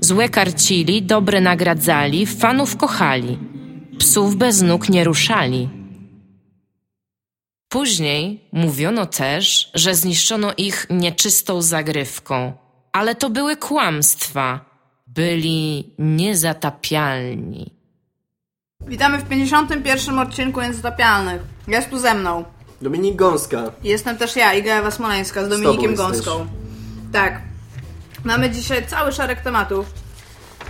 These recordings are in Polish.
Złe karcili, dobre nagradzali, fanów kochali. Psów bez nóg nie ruszali. Później mówiono też, że zniszczono ich nieczystą zagrywką, ale to były kłamstwa. Byli niezatapialni. Witamy w 51. odcinku Niezatapialnych. Jest tu ze mną. Dominik Gąska. Jestem też ja, Iga Ewa Smoleńska z Dominikiem tobą Gąską. Tak. Mamy dzisiaj cały szereg tematów.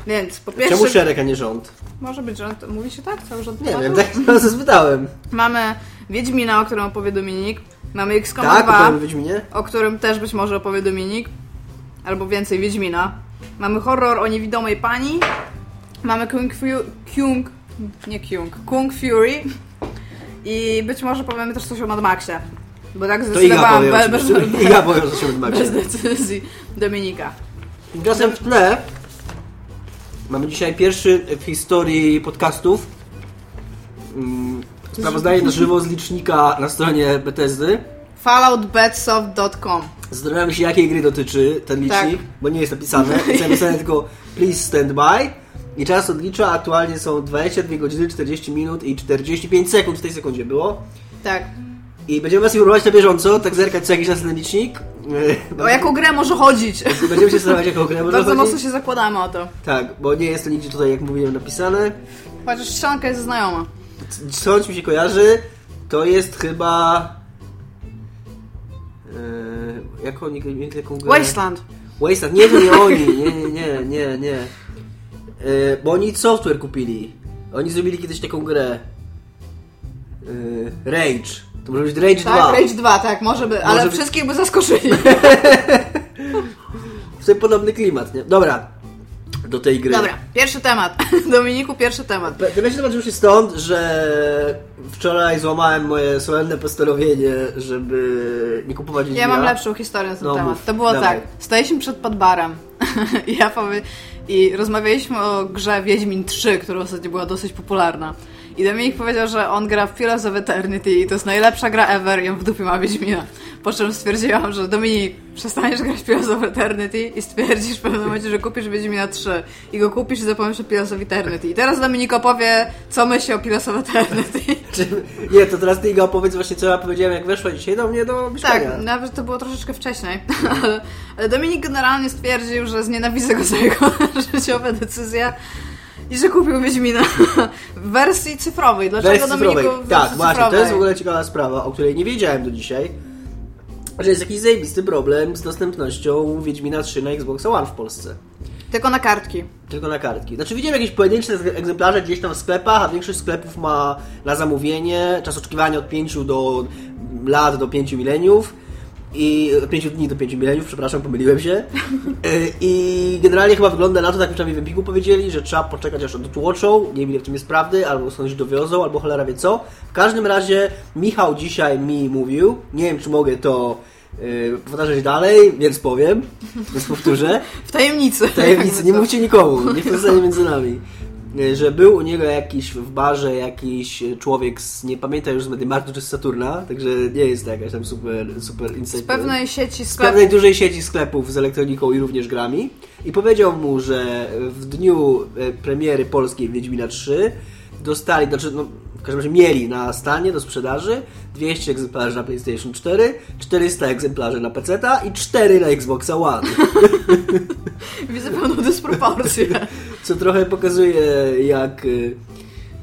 Więc po pierwsze... Czemu szereg, a nie rząd? Może być rząd. Mówi się tak? Cały rząd Nie tematów? wiem, tak się spytałem. Mamy Wiedźmina, o którym opowie Dominik. Mamy XCOM Tak, 2, opowiem Wiedźminie? o którym też być może opowie Dominik. Albo więcej Wiedźmina. Mamy horror o niewidomej pani. Mamy Kung Fu... Kung... Nie Kung. Kung Fury. I być może powiemy też coś o Mad Maxie. Bo tak To zdecydowałam powie be- bez, że się bez decyzji Dominika. Tymczasem w tle mamy dzisiaj pierwszy w historii podcastów mm, sprawozdanie na żywo z licznika na stronie Bethesdy. falloutbedsoft.com Zastanawiam się, jakiej gry dotyczy ten licznik, Tak. bo nie jest napisane. Jest napisane tylko please stand by. I czas odlicza aktualnie są 22 godziny, 40 minut i 45 sekund w tej sekundzie było. Tak. I będziemy was informować na bieżąco, tak zerkać co jakiś czas na licznik. O jaką grę może chodzić? Będziemy się zastanawiać, jaką grę może Bardzo chodzić. mocno się zakładamy o to. Tak, bo nie jest to nigdzie tutaj, jak mówiłem, napisane. Chociaż strzelanka jest znajoma. Coś mi się kojarzy, to jest chyba... Yy, jak oni mieli taką grę? Wasteland. Wasteland, nie, to nie oni, nie, nie, nie, nie, nie. Yy, bo oni software kupili. Oni zrobili kiedyś taką grę. Yy, Rage. To może być Rage Tak, 2. Rage 2, tak, może by, ale być- wszystkich by zaskoczyli. To jest podobny klimat, nie? Dobra. Do tej gry. Dobra, pierwszy temat. Dominiku, pierwszy temat. Pierwszy temat już jest stąd, że wczoraj złamałem moje solenne postanowienie, żeby nie kupować Ja mam lepszą historię na ten No, temat. mów. To było Dawaj. tak. Staliśmy przed podbarem i ja powie... i rozmawialiśmy o grze Wiedźmin 3, która ostatnio była dosyć popularna. I Dominik powiedział, że on gra w Pillars of Eternity i to jest najlepsza gra ever i on w dupie ma Wiedźmina. Po czym stwierdziłam, że Dominik, przestaniesz grać w Pillars of Eternity i stwierdzisz w pewnym momencie, że kupisz Wiedźmina 3 i go kupisz i zapomnisz o Pillars of Eternity. I teraz Dominik opowie, co myśli o Pillars of Eternity. Czy, nie, to teraz ty Iga opowiedz właśnie, co ja powiedziałem, jak weszła dzisiaj do mnie do mieszkania. Tak, nawet to było troszeczkę wcześniej, ale, ale Dominik generalnie stwierdził, że znienawidzę go za jego życiowe decyzje i że kupił Wiedźmina w wersji cyfrowej. Dlaczego Wersji Dominiku cyfrowej. Tak, wersji właśnie, cyfrowej? to jest w ogóle ciekawa sprawa, o której nie wiedziałem do dzisiaj. Że jest jakiś zajebisty problem z dostępnością Wiedźmina 3 na Xbox One w Polsce. Tylko na kartki. Tylko na kartki. Znaczy widziałem jakieś pojedyncze egzemplarze gdzieś tam w sklepach, a większość sklepów ma na zamówienie czas oczekiwania od 5 do lat do 5 mileniów. I od 5 dni do 5 mileniów, przepraszam, pomyliłem się. Y, I generalnie chyba wygląda na to, tak przynajmniej w Empiku powiedzieli, że trzeba poczekać aż dotłoczą, nie wiem ile w tym jest prawdy, albo skądś dowiozą, albo cholera wie co. W każdym razie Michał dzisiaj mi mówił, nie wiem czy mogę to yy, powtarzać dalej, więc powiem, więc powtórzę. W tajemnicy. Tajemnicy, nie co. mówcie nikomu, niech to zostanie między nami. E, Że był u niego jakiś w barze jakiś człowiek z, nie pamiętam już z Medimarktu czy z Saturna, także nie jest to jakaś tam super, super insight. Z pewnej sieci z sklepów. pewnej dużej sieci sklepów z elektroniką i również grami i powiedział mu, że w dniu e, premiery polskiej Wiedźmina 3 dostali, znaczy no, każdym razie mieli na stanie do sprzedaży 200 egzemplarzy na PlayStation 4, 400 egzemplarzy na PC i 4 na Xboxa One. Widzę pewną dysproporcję. Co trochę pokazuje, jak.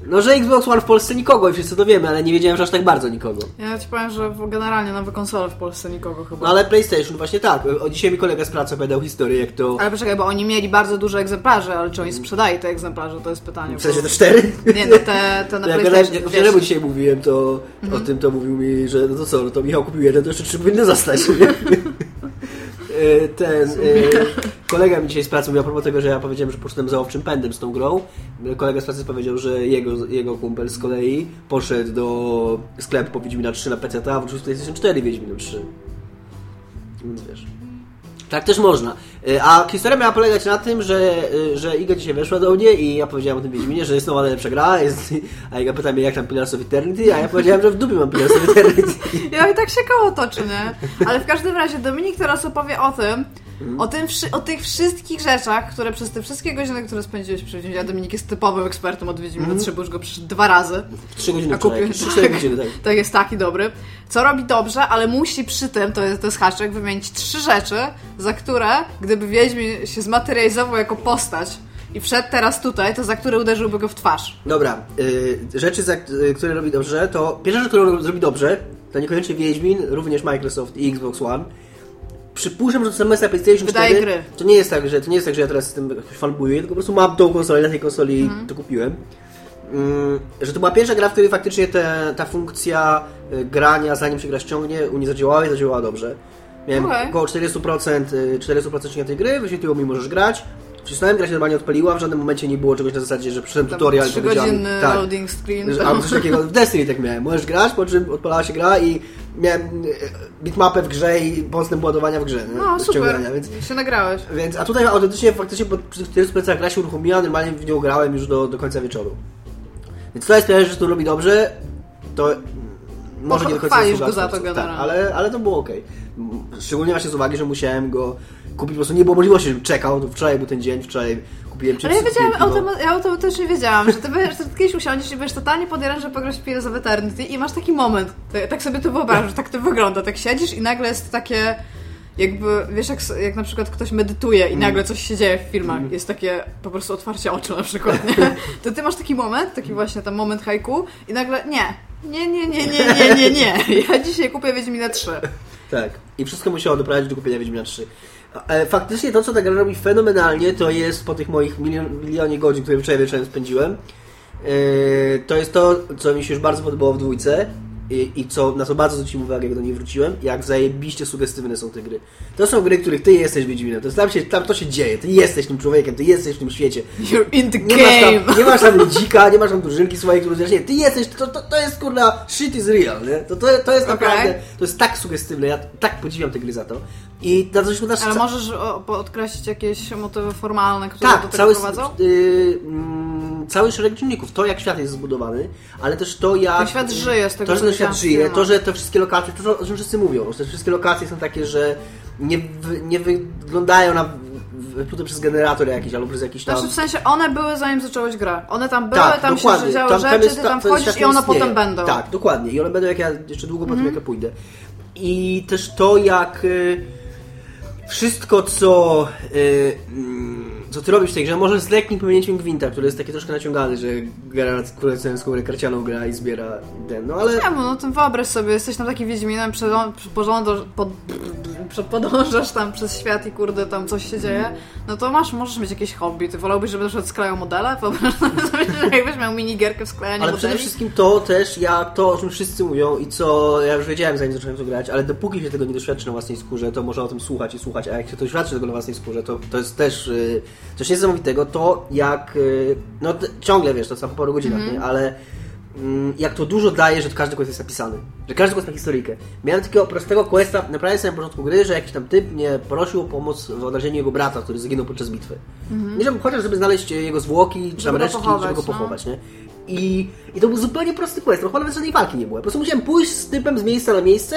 No, że Xbox One w Polsce nikogo i wszyscy to wiemy, ale nie wiedziałem, że aż tak bardzo nikogo. Ja ci powiem, że generalnie nowe konsole w Polsce nikogo chyba. No ale PlayStation właśnie tak. O dzisiaj mi kolega z pracy opowiadał historię, jak to. Ale poczekaj, bo oni mieli bardzo duże egzemplarze, ale czy oni sprzedali te egzemplarze, to jest pytanie. W sensie te cztery? Nie, no te, te na Jak PlayStation. jak wczoraj dzisiaj mówiłem, to Mhm. o tym to mówił mi, że no to co, no to Michał kupił jeden, to jeszcze trzy powinny zostać. E, Ten. e, kolega mi dzisiaj z pracy mówił a propos tego, że ja powiedziałem, że poszedłem za owczym pędem z tą grą. Kolega z pracy powiedział, że jego, jego kumpel z kolei poszedł do sklepu po Wiedźmina 3 na PC, a wrócił z PlayStation 4 Wiedźminem 3. Więc wiesz. Tak też można. Y, A historia miała polegać na tym, że, y, że Iga dzisiaj weszła do mnie i ja powiedziałem o tym Wiedźminie, że jest nowa najlepsza gra, jest, a Iga pyta mnie jak tam Pillars of Eternity, a ja powiedziałem, że w dupie mam Pillars of Eternity. Ja i tak się koło toczy, nie? Ale w każdym razie Dominik teraz opowie o tym, o, tym o tych wszystkich rzeczach, które przez te wszystkie godziny, które spędziłeś przy Wiedźminie, a Dominik jest typowym ekspertem od Wiedźmina, bo już go przyszedł dwa razy. Trzy godziny A kupił, cztery godziny, tak. to jest taki dobry. Co robi dobrze, ale musi przy tym, to jest, to jest haczyk, wymienić trzy rzeczy, za które, gdyby Wiedźmin się zmaterializował jako postać i wszedł teraz tutaj, to za które uderzyłby go w twarz. Dobra, y, rzeczy, za, y, które robi dobrze, to pierwsza rzecz, którą robi dobrze, to niekoniecznie Wiedźmin, również Microsoft i Xbox One. Przypuszczam, że to na PlayStation Wydaje 4. gry. To nie jest tak, że to nie jest tak, że ja teraz z tym jakoś fanbuję, tylko po prostu mam tą konsolę, na tej konsoli Mhm. to kupiłem. Mm, że to była pierwsza gra, w której faktycznie te, ta funkcja y, grania, zanim się gra ściągnie, u mnie zadziałała i zadziałała dobrze. Miałem Okej. około 40%, y, 400% ściągnięcia tej gry, wyświetliło mi, możesz grać. Wcisnąłem, gra się normalnie odpaliła, w żadnym momencie nie było czegoś na zasadzie, że przyszedłem Tam tutorial i powiedziałem... tak, loading screen. że- Albo coś takiego, w Destiny tak miałem. Możesz grać, po czym odpalała się gra i miałem e, bitmapę w grze i postęp ładowania w grze. No, super. Więc, Się nagrałeś. więc, a tutaj autentycznie, faktycznie po przy tych 40% gra się uruchomiła, normalnie w nią grałem już do, do końca wieczoru. Więc to jest pierwsza rzecz, którą robi dobrze, to może nie do końca go za to tak, generalnie. ale, ale to było ok. Szczególnie właśnie z uwagi, że musiałem go kupić, po prostu nie było możliwości, żebym czekał, to wczoraj był ten dzień, wczoraj kupiłem Ale ja chipsy, wiedziałam, ja o tym też nie wiedziałam, że ty, będziesz, że ty kiedyś usiądziesz i będziesz totalnie podjarany, że pograsz w of Eternity i masz taki moment, tak, tak sobie to wyobrażasz, że tak to wygląda, tak siedzisz i nagle jest takie jakby, wiesz, jak, jak na przykład ktoś medytuje i nagle coś się dzieje w filmach, jest takie po prostu otwarcie oczu na przykład, nie? To ty masz taki moment, taki właśnie ten moment haiku i nagle nie, nie, nie, nie, nie, nie, nie, nie, ja dzisiaj kupię Wiedźmina 3. Tak. I wszystko musiało doprowadzić do kupienia Wiedźmina 3. E, Faktycznie to, co ta gra robi fenomenalnie, to jest po tych moich milion, milionie godzin, które wczoraj wieczorem spędziłem, e, to jest to, co mi się już bardzo podobało w dwójce i, i co, na co bardzo zwróciłem uwagę, jak do niej wróciłem, jak zajebiście sugestywne są te gry. To są gry, w których ty jesteś Wiedźminem, to jest, tam, się, tam to się dzieje, ty jesteś tym człowiekiem, ty jesteś w tym świecie. You're in the Nie masz, game! tam, nie masz tam ludzika, nie masz tam drużynki swojej, które nie, ty jesteś, to, to, to jest kurna, shit is real, nie? To, to, to jest Okej. naprawdę, to jest tak sugestywne, ja tak podziwiam te gry za to. I na coś uda Ale możesz podkreślić jakieś motywy formalne, które tak, do tego cały, prowadzą? y, mm, cały szereg czynników. To, jak świat jest zbudowany, ale też to, jak... Ten świat żyje z tego, To, że ten świat żyje, to, że te wszystkie lokacje, to, o czym wszyscy mówią, że te wszystkie lokacje są takie, że nie, nie wyglądają na wyplute przez generator jakiś, albo przez jakiś tam... Znaczy w sensie one były zanim zacząłeś grę. One tam były, Tak, tam dokładnie. się działy Tam- tam rzeczy, jest ty ta- tam wchodzisz i one istnieje. potem będą. Mhm. Tak, dokładnie. I one będą jak ja jeszcze długo po tym, jak ja pójdę. I też to, jak y, wszystko, co y, mm, co ty robisz w tej grze, może z lekkim pominięciem Gwinta, który jest taki troszkę naciągany, że Geralt królewską karcianą gra i zbiera ten, no ale... Bo no to wyobraź sobie, jesteś tam takim Wiedźminem, porządzasz, pod, podążasz tam przez świat i kurde tam coś się dzieje, no to masz, możesz mieć jakieś hobby. Ty wolałbyś, żeby na przykład sklejał modele? Wyobraź sobie, że jakbyś miał minigierkę w sklejaniu Ale modeli? przede wszystkim to też, jak to, o czym wszyscy mówią i co ja już wiedziałem, zanim zacząłem to grać, ale dopóki się tego nie doświadczy na własnej skórze, to można o tym słuchać i słuchać, a jak się to doświadczy tego na własnej skórze, to, to jest też y, coś niesamowitego, to jak, y, no ciągle wiesz, to co po paru godzinach, Mhm. nie? ale mm, jak to dużo daje, że każdy quest jest napisany, że każdy quest ma historyjkę. Miałem takiego prostego questa, naprawdę sobie na początku gry, że jakiś tam typ mnie prosił o pomoc w odnalezieniu jego brata, który zaginął podczas bitwy. Nie żeby, chociaż żeby znaleźć jego zwłoki, czy tam Mhm. Żeby go resztki, pochować, żeby go no. pochować, nie? I, I to był zupełnie prosty quest, no nawet żadnej walki nie było. Po prostu musiałem pójść z typem z miejsca na miejsce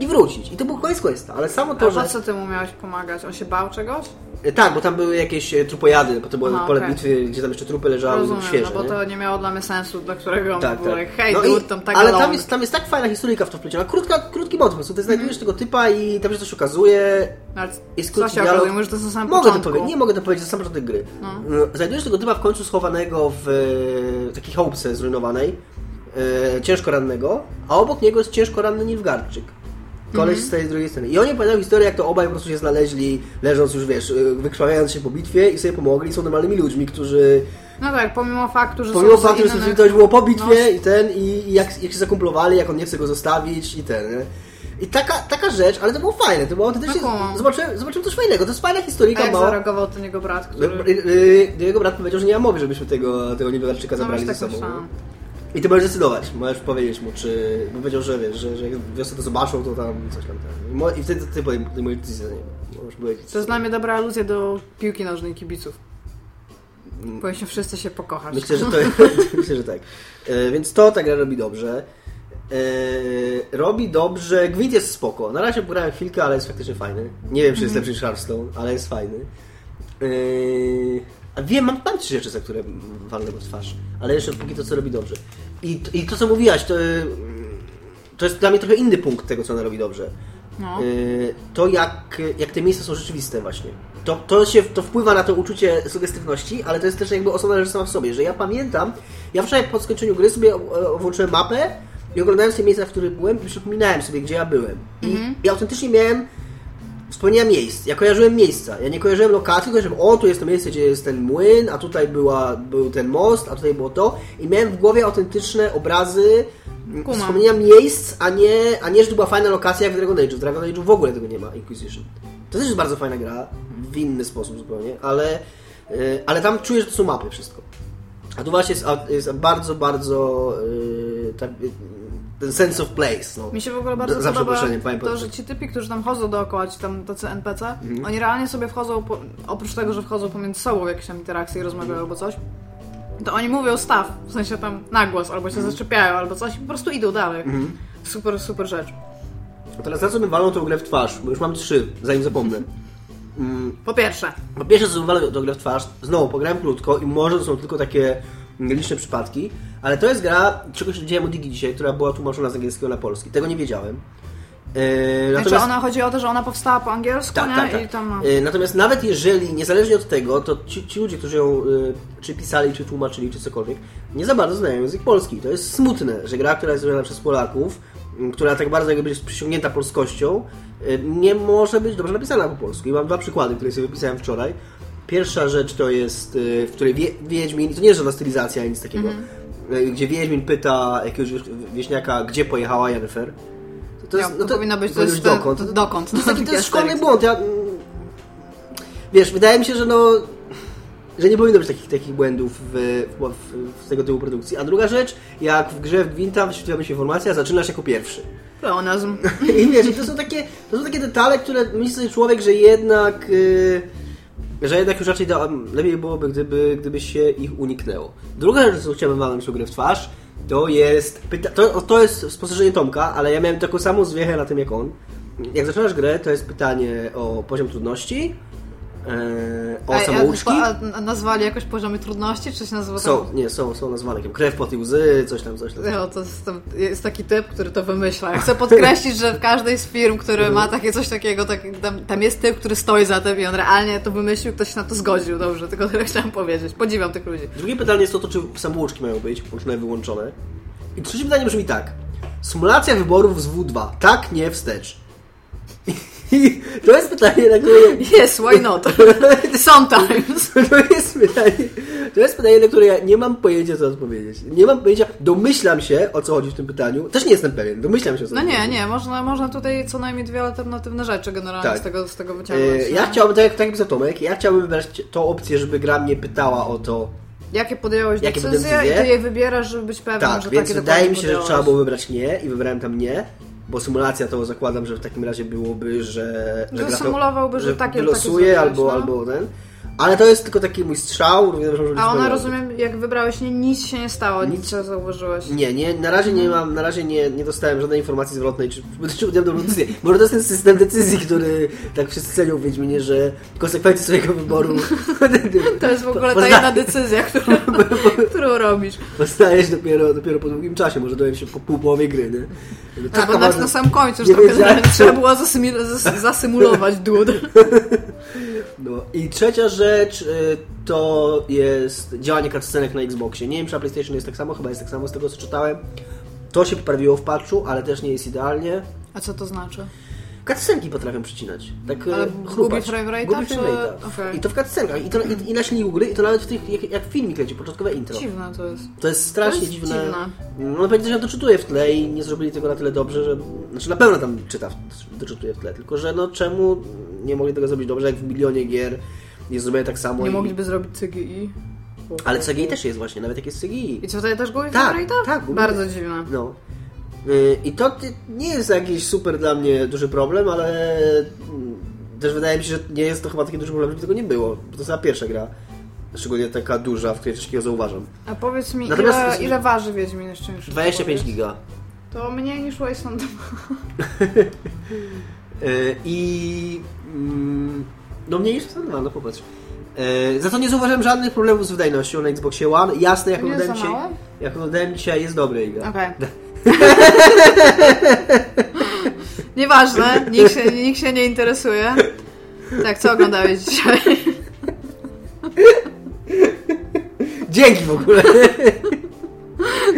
i wrócić. I to był koniec questa, ale samo to, A że... po co ty mu miałeś pomagać? On się bał czegoś? E, Tak, bo tam były jakieś e, trupojady, bo to było Aha, pole okej. bitwy, gdzie tam jeszcze trupy leżały Rozumiem, świeże, no bo nie? to nie miało dla mnie sensu, dla którego on Tak, był tak. hej, No dude, tam tak ale tam jest, tam jest tak fajna historyjka w to wpleciona, krótka, krótki motyw, ty znajdujesz tego typa i tam się coś okazuje, Ale jest co krótki się dialog. okazuje? To Mogę to początku. powiedzieć, nie mogę to powiedzieć, to sam początek gry. No. No. Znajdujesz tego typa w końcu schowanego w e, takiej chałupce zrujnowanej, ciężko rannego, a obok niego jest ciężko ranny Nilfgaardczyk. Koleś Mhm. z tej drugiej strony. I oni opowiadają historię, jak to obaj po prostu się znaleźli, leżąc już, wiesz, e, wykrwawiając się po bitwie i sobie pomogli. Są normalnymi ludźmi, którzy No tak, pomimo faktu, że pomimo faktu, że inne- to już było po bitwie No. i ten, i, i jak, jak się zakumplowali, jak on nie chce go zostawić i ten, nie? I taka, taka rzecz, ale to było fajne, to było autentycznie... No. Zobaczyłem, zobaczyłem coś fajnego, to jest fajna A historyjka, jak mała... zareagował ten jego brat, No, który... y, y, Jego brat powiedział, że nie ma mowy, żebyśmy tego, tego Niewielarczyka No zabrali ze tak sobą. myślałam. I ty możesz decydować, możesz powiedzieć mu, czy... Bo powiedział, że wiesz, że, że jak wiosnę to zobaczą, to tam coś tam... tam. I wtedy ty podejm- podejmujesz decyzję, powiedzieć. To jest dla mnie dobra aluzja do piłki nożnej kibiców. Powinniśmy wszyscy się pokochać. Myślę, że to myślę, że tak. E, więc to ta gra robi dobrze. E, robi dobrze. Gwint jest spoko. Na razie pograłem chwilkę, ale jest faktycznie fajny. Nie wiem, czy jest lepszy niż Hearthstone, ale jest fajny. E, a wiem, mam, mam trzy rzeczy, za które walnę go w twarz. Ale jeszcze póki to, co robi dobrze. I, I to, co mówiłaś, to, to jest dla mnie trochę inny punkt tego, co ona robi dobrze. No. Y, to jak, jak te miejsca są rzeczywiste właśnie. To, to, się, to wpływa na to uczucie sugestywności, ale to jest też jakby osobna rzecz sama w sobie, że ja pamiętam, ja wczoraj po skończeniu gry sobie włączyłem mapę i oglądając te miejsca, w których byłem, przypominałem sobie, gdzie ja byłem. I ja autentycznie miałem wspomnienia miejsc. Ja kojarzyłem miejsca. Ja nie kojarzyłem lokacji, kojarzyłem, o, tu jest to miejsce, gdzie jest ten młyn, a tutaj była, był ten most, a tutaj było to. I miałem w głowie autentyczne obrazy, m, Kumam. wspomnienia miejsc, a nie, a nie, że to była fajna lokacja jak w Dragon Age. W Dragon Age w ogóle tego nie ma, Inquisition. To też jest bardzo fajna gra, w inny sposób zupełnie, ale, y, ale tam czujesz, że to są mapy wszystko. A tu właśnie jest, jest bardzo, bardzo y, tak, y, ten sense of place. No. Mi się w ogóle bardzo Za podoba to, że ci typi, którzy tam chodzą dookoła, ci tam tacy NPC, Mhm. oni realnie sobie wchodzą, po, oprócz tego, że wchodzą pomiędzy sobą jakieś tam interakcje i rozmawiają albo coś, to oni mówią staw, w sensie tam na głos, albo Mhm. się zaczepiają, albo coś i po prostu idą dalej. Super, super rzecz. A teraz za co bym walą tą grę w twarz, bo już mam trzy, zanim zapomnę. Po pierwsze, Po pierwsze, co bym walał tą grę w twarz, znowu pograłem krótko i może to są tylko takie liczne przypadki, ale to jest gra, czegoś się dzieje Digi dzisiaj, która była tłumaczona z angielskiego na polski. Tego nie wiedziałem. Eee, znaczy ona chodzi o to, że ona powstała po angielsku, Tak, nie? tak, tak. I tam. E, Natomiast nawet jeżeli, niezależnie od tego, to ci, ci ludzie, którzy ją e, czy pisali, czy tłumaczyli, czy cokolwiek, nie za bardzo znają język polski. To jest smutne, że gra, która jest zrobiona przez Polaków, która tak bardzo jakby jest przysiągnięta polskością, nie może być dobrze napisana po polsku. I mam dwa przykłady, które sobie wypisałem wczoraj. Pierwsza rzecz to jest, w której wie, Wiedźmin, to nie jest żadna stylizacja, nic takiego, e, gdzie Wiedźmin pyta jakiegoś wieśniaka, gdzie pojechała Jennifer. To, to Ja, to powinno być- to jest te- to dokąd. To jest taki to jest szkolny błąd. Ja, wiesz, wydaje mi się, że no że nie powinno być takich, takich błędów w, w, w tego typu produkcji. A druga rzecz, jak w grze w Gwinta wyświetliła mi się informacja, zaczynasz jako pierwszy. Pleonazm. I wiesz, to są takie, to są takie detale, które myśli sobie człowiek, że jednak, yy, że jednak już raczej lepiej byłoby, gdyby, gdyby się ich uniknęło. Druga rzecz, co chciałbym walnąć tą grę w twarz, to jest, pyta- to, to jest spostrzeżenie Tomka, ale ja miałem taką samą zwiechę na tym jak on. Jak zaczynasz grę, to jest pytanie o poziom trudności, o A- samouczki. A, nazwali jakoś poziomy trudności, czy się nazywa Są, nie, są, są nazwane jak krew, pot i łzy, coś tam, coś tam. No, to jest, jest taki typ, który to wymyśla. Ja chcę podkreślić, że w każdej z firm, który ma takie coś takiego, tak, tam, tam jest typ, który stoi za tym i on realnie to wymyślił, ktoś się na to zgodził. Dobrze, tylko tyle chciałam powiedzieć. Podziwiam tych ludzi. Drugie pytanie jest o to, czy samouczki mają być włączone, wyłączone. I trzecie pytanie brzmi tak. Symulacja wyborów z W2. Tak, nie, wstecz. I to jest pytanie, na które... Yes, why not? Sometimes. To jest pytanie, to jest pytanie, na które ja nie mam pojęcia, co odpowiedzieć. Nie mam pojęcia, domyślam się, o co chodzi w tym pytaniu. Też nie jestem pewien, domyślam się, o co No chodzi. nie, nie, można, można tutaj co najmniej dwie alternatywne rzeczy generalnie Tak. z, tego, z tego wyciągnąć. E, Ja nie? chciałbym, tak jak, tak jak za Tomek, ja chciałbym wybrać tą opcję, żeby gra mnie pytała o to, Jakie podjąłeś Jakie decyzje, decyzje? i ty je wybierasz, żeby być pewien, Tak, że więc takie wydaje mi się, że podjąłeś. trzeba było wybrać nie i wybrałem tam nie, bo symulacja to zakładam, że w takim razie byłoby, że... Że to- symulowałby, że takie- takie zrobiłeś, albo, no. albo ten. Ale to jest tylko taki mój strzał. być A ona, rozumiem, jak wybrałeś nie, nic się nie stało, nic, co zauważyłeś. Nie, nie, na razie nie mam, na razie nie, nie dostałem żadnej informacji zwrotnej, czy, czy podjąłem dobrą decyzję. Może to jest ten system decyzji, który tak wszyscy cenią w Wiedźminie, że konsekwencje swojego wyboru To jest w ogóle ta jedna decyzja, którą, którą robisz. poznajesz dopiero, dopiero po długim czasie, może dowiem się po pół połowie gry, nie? Że Albo na, na sam końcu, już trochę trzeba było zasymulować dud. No i trzecia rzecz y, to jest działanie cutscenek na Xboxie. Nie wiem, czy na PlayStation jest tak samo, chyba jest tak samo z tego co czytałem. To się poprawiło w patchu, ale też nie jest idealnie. A co to znaczy? Cutscenki potrafią przycinać. Tak Ale gubi chrupać. rate'a, Gubi czy- okej. I to w cutscenkach. I, to, i, i na silniku gry, i to nawet w tych, jak, jak filmik leci, początkowe intro. Dziwne to jest. To jest strasznie To jest dziwne. dziwne. No pewnie się doczytuje w tle i nie zrobili tego na tyle dobrze, że... Znaczy na pewno tam czyta, doczytuje w tle, tylko że no czemu nie mogli tego zrobić dobrze, jak w milionie gier jest zrobione tak samo Nie i... mogliby zrobić CGI. Ale CGI też jest właśnie, nawet jak jest CGI. I co, tutaj też gubi Tak, frame rate'a? tak, gubi. Bardzo dziwne. No. Y, I to nie jest jakiś super dla mnie duży problem, ale mm, też wydaje mi się, że nie jest to chyba taki duży problem, żeby tego nie było. Bo to jest ta pierwsza gra. Szczególnie taka duża, w której takiego zauważam. A powiedz mi, Natomiast- ile, ile waży Wiedźmin jeszcze niż 25 giga. To mniej niż Wasteland 2. Y, I... mm, No mniej niż Wasteland 2, no popatrz. Y, Za to nie zauważyłem żadnych problemów z wydajnością na Xboxie One. Jasne, jak jest oglądałem dzisiaj, jak oglądałem dzisiaj, jest dobry. Okej. Nieważne, nikt się, nikt się nie interesuje. Tak, co oglądałeś dzisiaj? Dzięki w ogóle!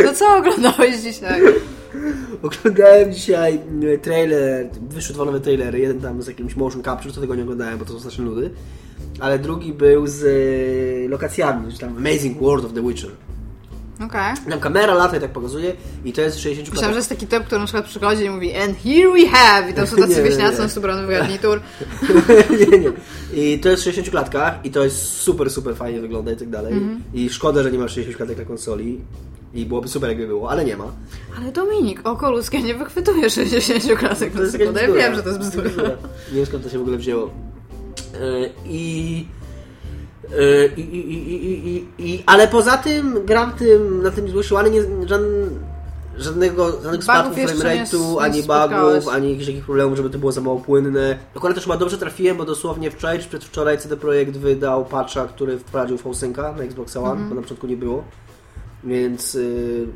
No co oglądałeś dzisiaj? Oglądałem dzisiaj e, trailer, wyszły dwa nowe trailery, jeden tam z jakimś motion capture, co tego nie oglądałem, bo to są straszne nudy, ale drugi był z e, lokacjami, czy tam Amazing World of the Witcher. Okej. Tam kamera lata i tak pokazuje i to jest 60 Myślałam, że jest taki typ, który na przykład przychodzi i mówi And here we have! I to są tacy wieśniacy z ubranym w garnitur. nie, nie. I to jest w 60 klatkach i to jest super, super fajnie wygląda i tak dalej. Mhm. I szkoda, że nie ma 60 klatek na konsoli. I byłoby super, jakby było, ale nie ma. Ale Dominik, oko ludzkie nie wychwytuje 60 klatek na sekundę. Ja wiem, że to jest bzdura. Nie wiem skąd to się w ogóle wzięło. E, I. e, I, i, i, ale poza tym gram tym, na tym Xboxie One nie, żadnego, żadnych spadków jeszcze frame nie- rate'u, nie ani bugów, ani jakichś problemów, żeby to było za mało płynne. Akurat też chyba dobrze trafiłem, bo dosłownie wczoraj czy przedwczoraj CD Projekt wydał patcha, który wprowadził V-Synca na Xbox One, Mhm. bo na początku nie było. Więc y,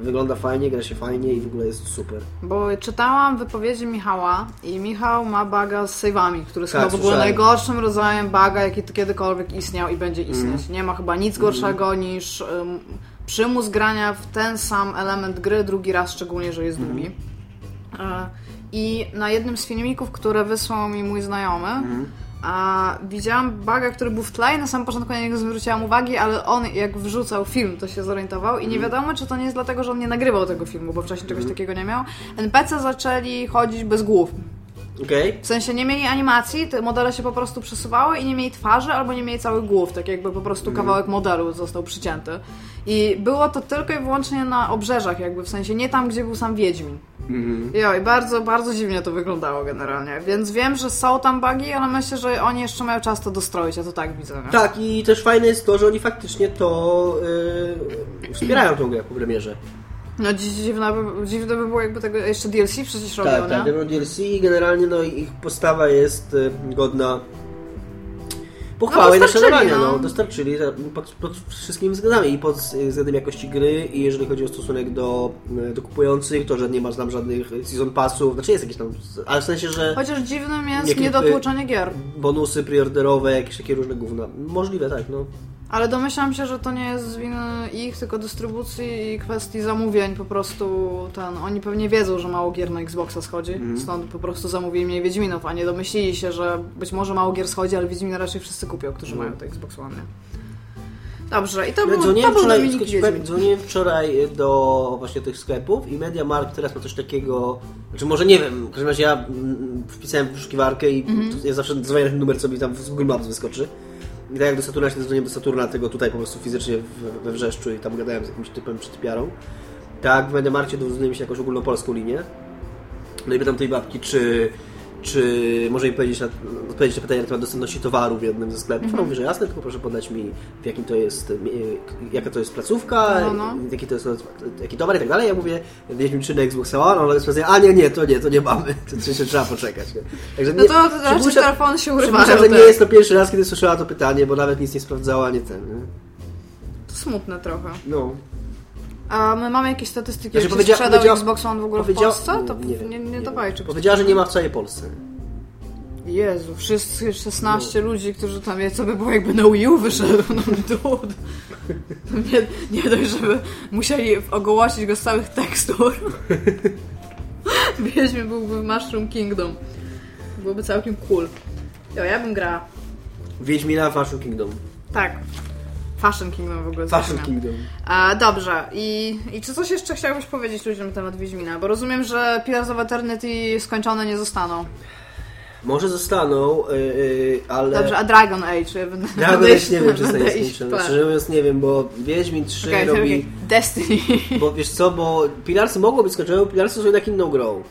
wygląda fajnie, gra się fajnie i w ogóle jest super. Bo czytałam wypowiedzi Michała i Michał ma baga z save'ami, który jest Tak, chyba w ogóle najgorszym rodzajem baga, jaki kiedykolwiek istniał i będzie istnieć. Mhm. Nie ma chyba nic gorszego niż um, przymus grania w ten sam element gry drugi raz, szczególnie, że jest długi. E, I na jednym z filmików, które wysłał mi mój znajomy, a widziałam baga, który był w tle i na samym początku na niego zwróciłam uwagi, ale on jak wrzucał film, to się zorientował i nie wiadomo, czy to nie jest dlatego, że on nie nagrywał tego filmu, bo wcześniej czegoś takiego nie miał. NPC zaczęli chodzić bez głów. Okej? W sensie nie mieli animacji, te modele się po prostu przesuwały i nie mieli twarzy albo nie mieli całych głów, tak jakby po prostu kawałek modelu został przycięty. I było to tylko i wyłącznie na obrzeżach jakby, w sensie nie tam, gdzie był sam Wiedźmin. Jo, i bardzo, bardzo dziwnie to wyglądało generalnie. Więc wiem, że są tam bugi, ale myślę, że oni jeszcze mają czas to dostroić, ja to tak widzę. Nie? Tak, i też fajne jest to, że oni faktycznie to yy, wspierają tą grę po premierze. No dzi- dziwne by, dziwne by było jakby tego jeszcze DLC przecież robią, Tak, tak, DLC i generalnie no, ich postawa jest y, godna pochwały i dostarczyli, naśladowania. no. No. Dostarczyli pod, pod wszystkimi względami i pod y, względem jakości gry i jeżeli chodzi o stosunek do, y, do kupujących, to, że nie ma tam żadnych season passów, znaczy jest jakiś tam, ale w sensie, że Chociaż dziwnym jest Jakie- niedotłuczenie gier. bonusy preorderowe, jakieś takie różne gówna. Możliwe, tak, no. Ale domyślam się, że to nie jest z winy ich, tylko dystrybucji i kwestii zamówień. Po prostu ten, oni pewnie wiedzą, że mało gier na Xboxa schodzi, Mhm. stąd po prostu zamówili mniej Wiedźminów, a nie domyślili się, że być może mało gier schodzi, ale Wiedźmina raczej wszyscy kupią, którzy No. mają to Xbox One. Dobrze, i to był, to dzwoniłem był wczoraj, Dominik Wiedźmin. dzwoniłem wczoraj do właśnie tych sklepów i MediaMarkt teraz ma coś takiego, znaczy może nie wiem, w każdym razie ja mm, wpisałem w wyszukiwarkę i Mhm. to ja zawsze dzwonię na ten numer, co mi tam z Google Maps wyskoczy. I tak jak do Saturna się dzwoniłem do Saturna, tego tutaj po prostu fizycznie we Wrzeszczu i tam gadałem z jakimś typem czy typiarą. Tak, w MediaMarkcie dodzwoniłem się jakąś ogólnopolską linię. No i pytam tej babki, czy, czy może mi powiedzieć na, odpowiedzieć na pytanie na temat dostępności towaru w jednym ze sklepów. Ona mówi, że jasne, tylko proszę podać mi w jakim to jest, e, jaka to jest placówka, No, no. jaki to jest jaki towar i tak dalej. Ja mówię, wiedźmy czy na Xbox One, ona jest a nie, nie, to nie, to nie mamy. To się trzeba poczekać. nie? Także No to, to raczej telefony się przypuszczam, że nie jest to pierwszy raz, kiedy słyszała to pytanie, bo nawet nic nie sprawdzała, nie ten. Nie? To smutne trochę. No. A my mamy jakieś statystyki, Znaczy, jak się sprzedał Xbox One w ogóle w Polsce? To nie, nie, nie, nie. dawajcie. Powiedziała, że nie ma w całej Polsce. Jezu, wszyscy 16 ludzi, którzy tam je, co by było jakby na Wii U wyszedł, no. Nie, nie dość, żeby musieli ogłosić go z całych tekstur. Wiedźmy byłby w Mushroom Kingdom. Byłoby całkiem cool. Jo, ja bym grała. Wiedźmina Fashion Kingdom. Tak. Fashion Kingdom w ogóle. Fashion. Kingdom. A, dobrze. I, I czy coś jeszcze chciałbyś powiedzieć ludziom na temat Wiedźmina? Bo rozumiem, że Pillars of Eternity skończone nie zostaną. Może zostaną, yy, ale... Dobrze, a Dragon Age? Dragon Age nie wiem, czy zostanie plan. Szczerze mówiąc nie wiem, bo Wiedźmin 3 Okej, robi... Destiny. Bo wiesz co, bo Pilarsy mogło być skończone, bo Pilarsy są jednak inną grą.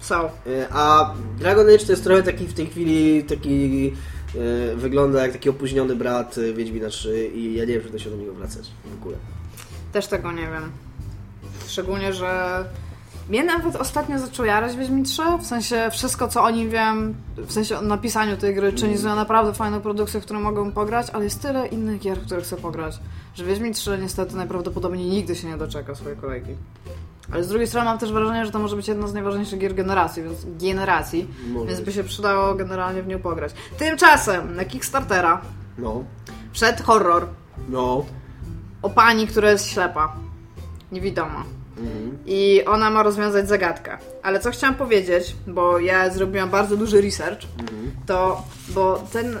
Są. Yy, A Dragon Age to jest trochę taki w tej chwili taki... yy, wygląda jak taki opóźniony brat yy, Wiedźmina 3 i ja nie wiem, czy to się do niego wracać w ogóle. Też tego nie wiem. Szczególnie, że mnie nawet ostatnio zaczął jarać Wiedźmin 3, w sensie wszystko co o nim wiem, w sensie o napisaniu tej gry, czyni nią naprawdę fajną produkcję, w którą mogę pograć, ale jest tyle innych gier, w które chcę pograć, że Wiedźmin 3 niestety najprawdopodobniej nigdy się nie doczeka swojej kolejki. Ale z drugiej strony mam też wrażenie, że to może być jedna z najważniejszych gier generacji, więc generacji, Może więc by się przydało generalnie w nią pograć. Tymczasem na Kickstartera No, wszedł horror no. o pani, która jest ślepa. Niewidoma. Mhm. I ona ma rozwiązać zagadkę. Ale co chciałam powiedzieć, bo ja zrobiłam bardzo duży research, to bo ten,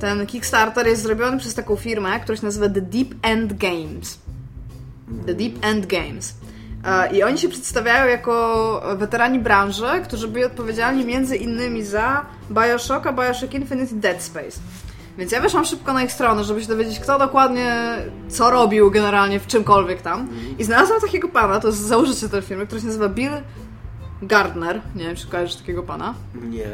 ten Kickstarter jest zrobiony przez taką firmę, która się nazywa The Deep End Games. The Deep End Games. I oni się przedstawiają jako weterani branży, którzy byli odpowiedzialni między innymi za Bioshocka, Bioshock Infinite i Dead Space. Więc ja weszłam szybko na ich stronę, żeby się dowiedzieć, kto dokładnie co robił generalnie w czymkolwiek tam. I znalazłam takiego pana, to jest założyciel tej firmy, który się nazywa Bill Gardner. Nie wiem, czy kojarzysz takiego pana. Nie.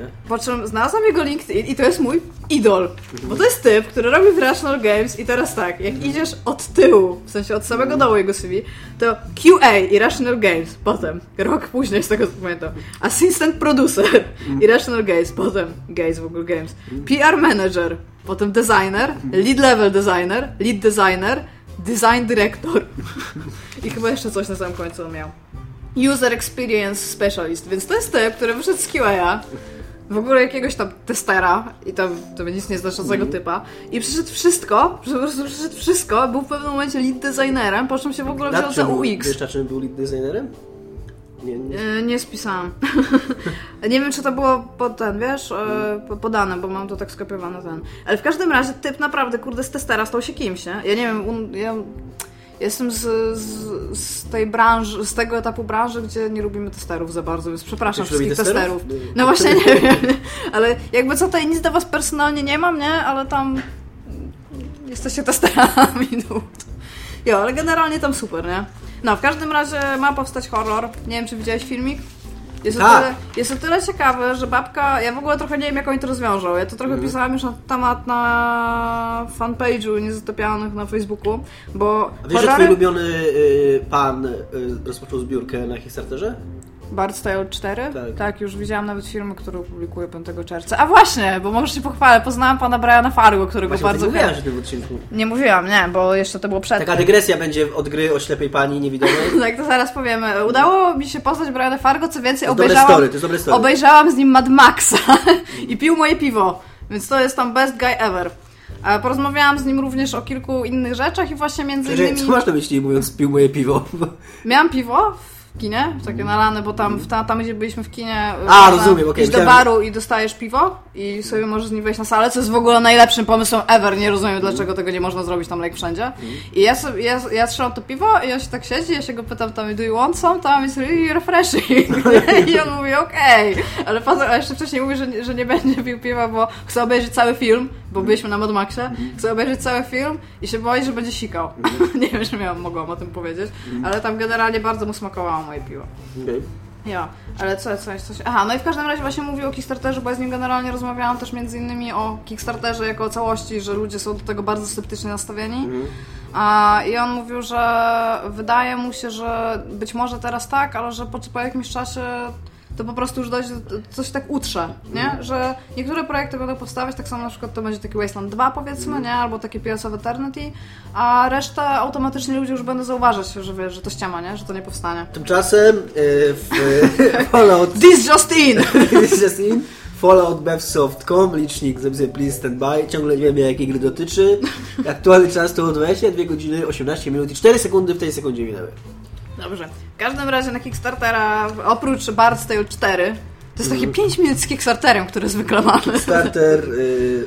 Czym znalazłam jego LinkedIn i to jest mój idol. Bo to jest typ, który robi w Rational Games i teraz tak, jak idziesz od tyłu, w sensie od samego dołu jego CV, to QA i Rational Games, potem, rok później z tego co pamiętam, Assistant Producer i Rational Games, potem Games w ogóle Games, PR Manager, potem Designer, Lead Level Designer, Lead Designer, Design Director i chyba jeszcze coś na samym końcu on miał. User Experience Specialist, więc to jest typ, który wyszedł z QA, w ogóle jakiegoś tam testera i tam to nic nieznaczącego typa i przyszedł wszystko, po prostu przyszedł wszystko, był w pewnym momencie lead designerem, po czym się w ogóle wziął za UX. wiesz, na czym był lead designerem? Nie, nie. E, Nie spisałam. nie wiem, czy to było pod ten, wiesz, e, po- podane, bo mam to tak skopiowane ten. Ale w każdym razie typ naprawdę, kurde, z testera stał się kimś, nie? Ja nie wiem, un, ja jestem z, z, z tej branży, z tego etapu branży, gdzie nie lubimy testerów za bardzo, więc przepraszam Ktoś wszystkich testerów? testerów. No właśnie nie wiem, ale jakby co, tutaj nic do was personalnie nie mam, nie? Ale tam jesteście testerami, no. Jo, ale generalnie tam super, nie? No, w każdym razie ma powstać horror. Nie wiem, czy widziałeś filmik? Jest o, Tak. tyle, jest o tyle ciekawe, że babka. Ja w ogóle trochę nie wiem, jak oni to rozwiążą. Ja to trochę Mhm. pisałam już na temat na fanpage'u Niezatopialnych na Facebooku, bo. A wiesz, że twój ulubiony y, pan y, rozpoczął zbiórkę na Kickstarterze? Bard's Tale 4? Tak. już widziałam nawet filmy, które publikuję 5 czerwca. A właśnie, bo może się pochwalę, poznałam pana Briana Fargo, którego Właśnie bardzo chętnie. że w tym odcinku. Nie mówiłam, nie, bo jeszcze to było przed. Taka dygresja będzie od gry o ślepej pani niewidomej. Tak, to zaraz powiemy. Udało mi się poznać Briana Fargo, co więcej, To jest dobre obejrzałam, story, to jest dobre story. obejrzałam z nim Mad Maxa i pił moje piwo, więc to jest tam best guy ever. Porozmawiałam z nim również o kilku innych rzeczach i właśnie między Że, innymi... co masz na myśli mówiąc pił moje piwo? Miałam piwo w kinie, takie nalane, bo tam, w ta, tam gdzie byliśmy w kinie... A, rozumiem, Iść do baru i dostajesz piwo i sobie możesz z nim wejść na salę, co jest w ogóle najlepszym pomysłem ever. Nie rozumiem, dlaczego tego nie można zrobić tam like wszędzie. I ja, sobie, ja, ja trzymam to piwo i on się tak siedzi, ja się go pytam tam, do you want some? Tam jest really refreshing. I on mówi, okej. Ale potem, a jeszcze wcześniej mówi, że, że nie będzie pił piwa, bo chce obejrzeć cały film, bo byliśmy na Mad Maxie, chce obejrzeć cały film i się boi, że będzie sikał. nie wiem, że miałam, mogłam o tym powiedzieć, ale tam generalnie bardzo mu smakowało moje piwo. Okej. Ja, ale co, coś, coś. Aha, no i w każdym razie właśnie mówił o Kickstarterze, bo ja z nim generalnie rozmawiałam też między innymi o Kickstarterze jako o całości, że ludzie są do tego bardzo sceptycznie nastawieni. A, I on mówił, że wydaje mu się, że być może teraz tak, ale że po, po jakimś czasie to po prostu już dojdzie, coś tak utrze, nie? Że niektóre projekty będą powstawać, tak samo na przykład to będzie taki Wasteland 2 powiedzmy, nie? Albo taki PS of Eternity, a resztę automatycznie ludzie już będą zauważać, że wiesz, że to ściema, nie? Że to nie powstanie. Tymczasem y, w y, Fallout This just in! This is in Fallout Bevsoft.com, licznik zapisy please stand by. Ciągle nie wiemy jakiej gry dotyczy. Aktualny czas to 22 godziny 18 minut i 4 sekundy w tej sekundzie minęły. Dobrze. W każdym razie na Kickstartera, oprócz Bard's Tale 4, To jest takie 5 minut z Kickstarterem, które zwykle mamy. Kickstarter. Y,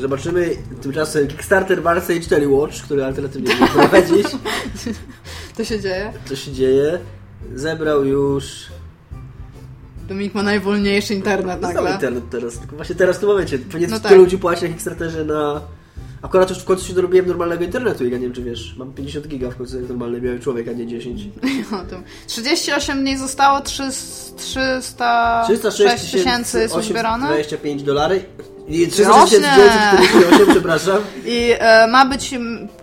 zobaczymy tymczasem Kickstarter Marseille 4 Watch, który alternatywnie będzie prowadzić. To się dzieje. Co się dzieje? Zebrał już. Dominik ma najwolniejszy internet Znam nagle. internet teraz, tylko właśnie teraz w tym momencie. Pewnie No no tak. ludzi płaci na Kickstarterze na... Akurat już w końcu się dorobiłem normalnego internetu i ja nie wiem czy wiesz, mam 50 giga w końcu jak normalny biały człowiek, a nie 10. O tym. 38 dni zostało, 300 306 306 tysięcy jest uzbierane. 25 dolary i Rośnie. 30948, przepraszam. I e, ma być,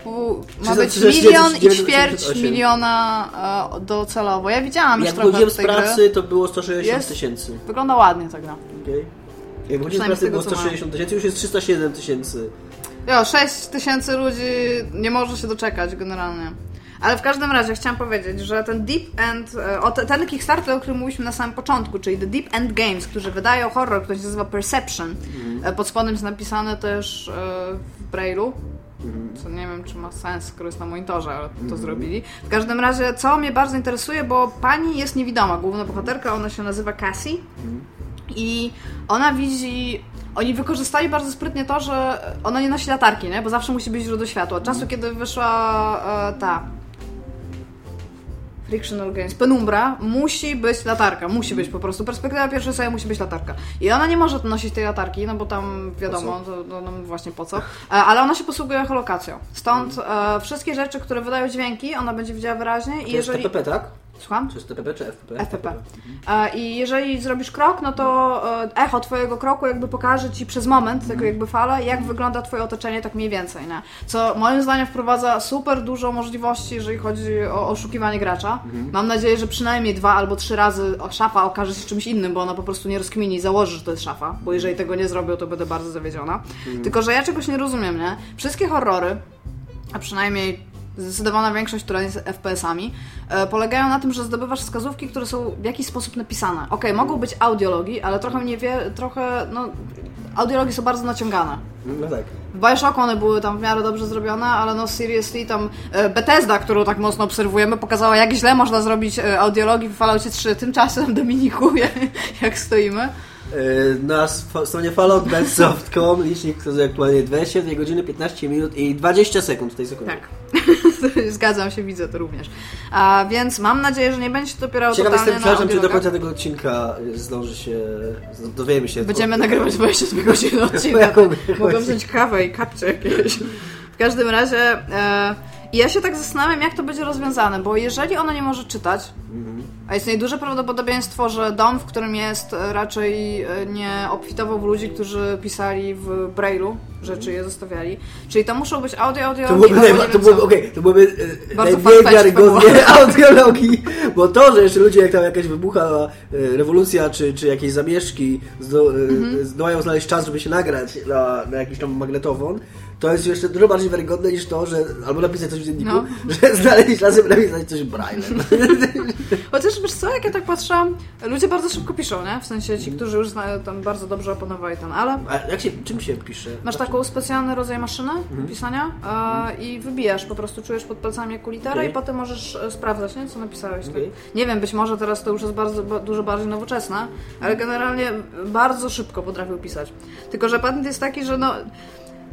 pół, ma być 369, milion i 988. ćwierć miliona e, docelowo. Ja widziałam już Jak trochę wychodziłem z tej gry. pracy to było 160 Jest- tysięcy. Wygląda ładnie ta gra. Okay. Jak wychodziłem z pracy było co mam. 160 tysięcy, już jest 307 tysięcy. Jo, 6 tysięcy ludzi nie może się doczekać generalnie. Ale w każdym razie chciałam powiedzieć, że ten Deep End, e, o te, ten Kickstarter, o którym mówiliśmy na samym początku, czyli The Deep End Games, którzy wydają horror, który się nazywa Perception, e, pod spodem jest napisane też e, w Braille'u, co nie wiem, czy ma sens, skoro jest na monitorze, ale to zrobili. W każdym razie, co mnie bardzo interesuje, bo pani jest niewidoma, główna bohaterka, ona się nazywa Cassie i ona widzi. Oni wykorzystali bardzo sprytnie to, że ona nie nosi latarki, nie? bo zawsze musi być źródło światła. Od czasu, kiedy wyszła e, ta Frictional Games, Penumbra, musi być latarka, musi być po prostu. Perspektywa pierwsza sobie musi być latarka. I ona nie może nosić tej latarki, no bo tam wiadomo, to, no, no właśnie po co. E, Ale ona się posługuje echołokacją. Stąd e, wszystkie rzeczy, które wydają dźwięki, ona będzie widziała wyraźnie i To jest jeżeli... TPP, tak? Słucham? Czy jest TPP czy FPP? FPP. E, I jeżeli zrobisz krok, no to e, echo twojego kroku jakby pokaże ci przez moment, tego jakby fala, jak wygląda twoje otoczenie tak mniej więcej, nie? Co moim zdaniem wprowadza super dużo możliwości, jeżeli chodzi o oszukiwanie gracza. Mam nadzieję, że przynajmniej dwa albo trzy razy szafa okaże się czymś innym, bo ona po prostu nie rozkmini i założy, że to jest szafa, bo jeżeli tego nie zrobią, to będę bardzo zawiedziona. Tylko, że ja czegoś nie rozumiem, nie? Wszystkie horrory, a przynajmniej zdecydowana większość, która jest FPS-ami, e, polegają na tym, że zdobywasz wskazówki, które są w jakiś sposób napisane. Okej, mogą być audiologii, ale trochę mnie wie, trochę, no, audiologii są bardzo naciągane. No tak. W Bioshocku one były tam w miarę dobrze zrobione, ale no seriously tam e, Bethesda, którą tak mocno obserwujemy, pokazała jak źle można zrobić e, audiologii w Falloutie 3. Tymczasem, Dominiku, jak stoimy. E, Na stronie fallout.soft.com licznik wskazuje aktualnie 22 godziny, 15 minut i 20 sekund w tej sekundzie. Tak. Zgadzam się, widzę to również. A więc mam nadzieję, że nie będzie się dopiero Ciekaw totalnie jestem, przepraszam, czy do końca tego odcinka zdąży się, dowiemy się. Będziemy nagrywać 22 godziny odcinka. Jaką- Mogą wziąć kawę i kapcie jakieś. W każdym razie e, ja się tak zastanawiam, jak to będzie rozwiązane, bo jeżeli ona nie może czytać, a istnieje duże prawdopodobieństwo, że dom, w którym jest, e, raczej e, nie obfitował w ludzi, którzy pisali w Braille'u rzeczy, je zostawiali. Czyli to muszą być audio, audio, To byłoby, albo to byłoby, okej, to byłoby e, najmniej fanfest wiarygodnie audiologii, bo to, że jeszcze ludzie, jak tam jakaś wybucha e, rewolucja, czy, czy jakieś zamieszki, zdo, e, Mhm. zdołają znaleźć czas, żeby się nagrać na, na jakiś tam magnetofon, to jest jeszcze dużo bardziej wiarygodne niż to, że albo napisać coś w dzienniku, No. że znaleźć żeby napisać coś braillem. Chociaż wiesz co, jak ja tak patrzę, ludzie bardzo szybko piszą, nie? W sensie ci, którzy już znają, tam bardzo dobrze opanowali ten, ale A jak się, czym się pisze? Masz taką specjalny rodzaj maszyny Mhm. pisania e, i wybijasz, po prostu czujesz pod palcami jaką literę Okej. i potem możesz e, sprawdzać, nie, co napisałeś. Tak. Okej. Nie wiem, być może teraz to już jest bardzo, ba, dużo bardziej nowoczesne, ale generalnie bardzo szybko potrafił pisać. Tylko, że patent jest taki, że no...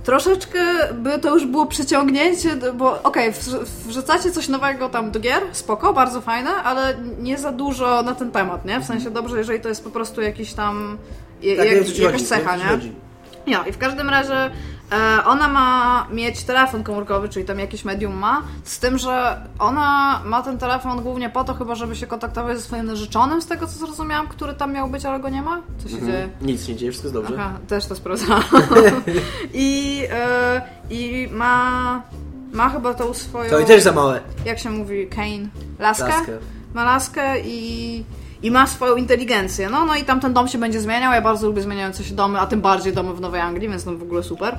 Troszeczkę by to już było przeciągnięcie, bo okej, okay, wrzucacie coś nowego tam do gier, spoko, bardzo fajne, ale nie za dużo na ten temat, nie? W sensie dobrze, jeżeli to jest po prostu jakiś tam Tak, jak, jakaś cecha, nie? chodzi. No i w każdym razie ona ma mieć telefon komórkowy, czyli tam jakieś medium ma, z tym, że ona ma ten telefon głównie po to chyba, żeby się kontaktować ze swoim narzeczonym, z tego co zrozumiałam, który tam miał być, ale go nie ma? Co się dzieje? Nic nie dzieje, wszystko jest dobrze. Aha, też to sprawdzałam. I, e, I ma, ma chyba tą swoją... To i też za małe. Jak się mówi? Kane? Laskę? Laskę. Ma laskę i... I ma swoją inteligencję. No, no i tam ten dom się będzie zmieniał. Ja bardzo lubię zmieniające się domy, a tym bardziej domy w Nowej Anglii, więc no w ogóle super.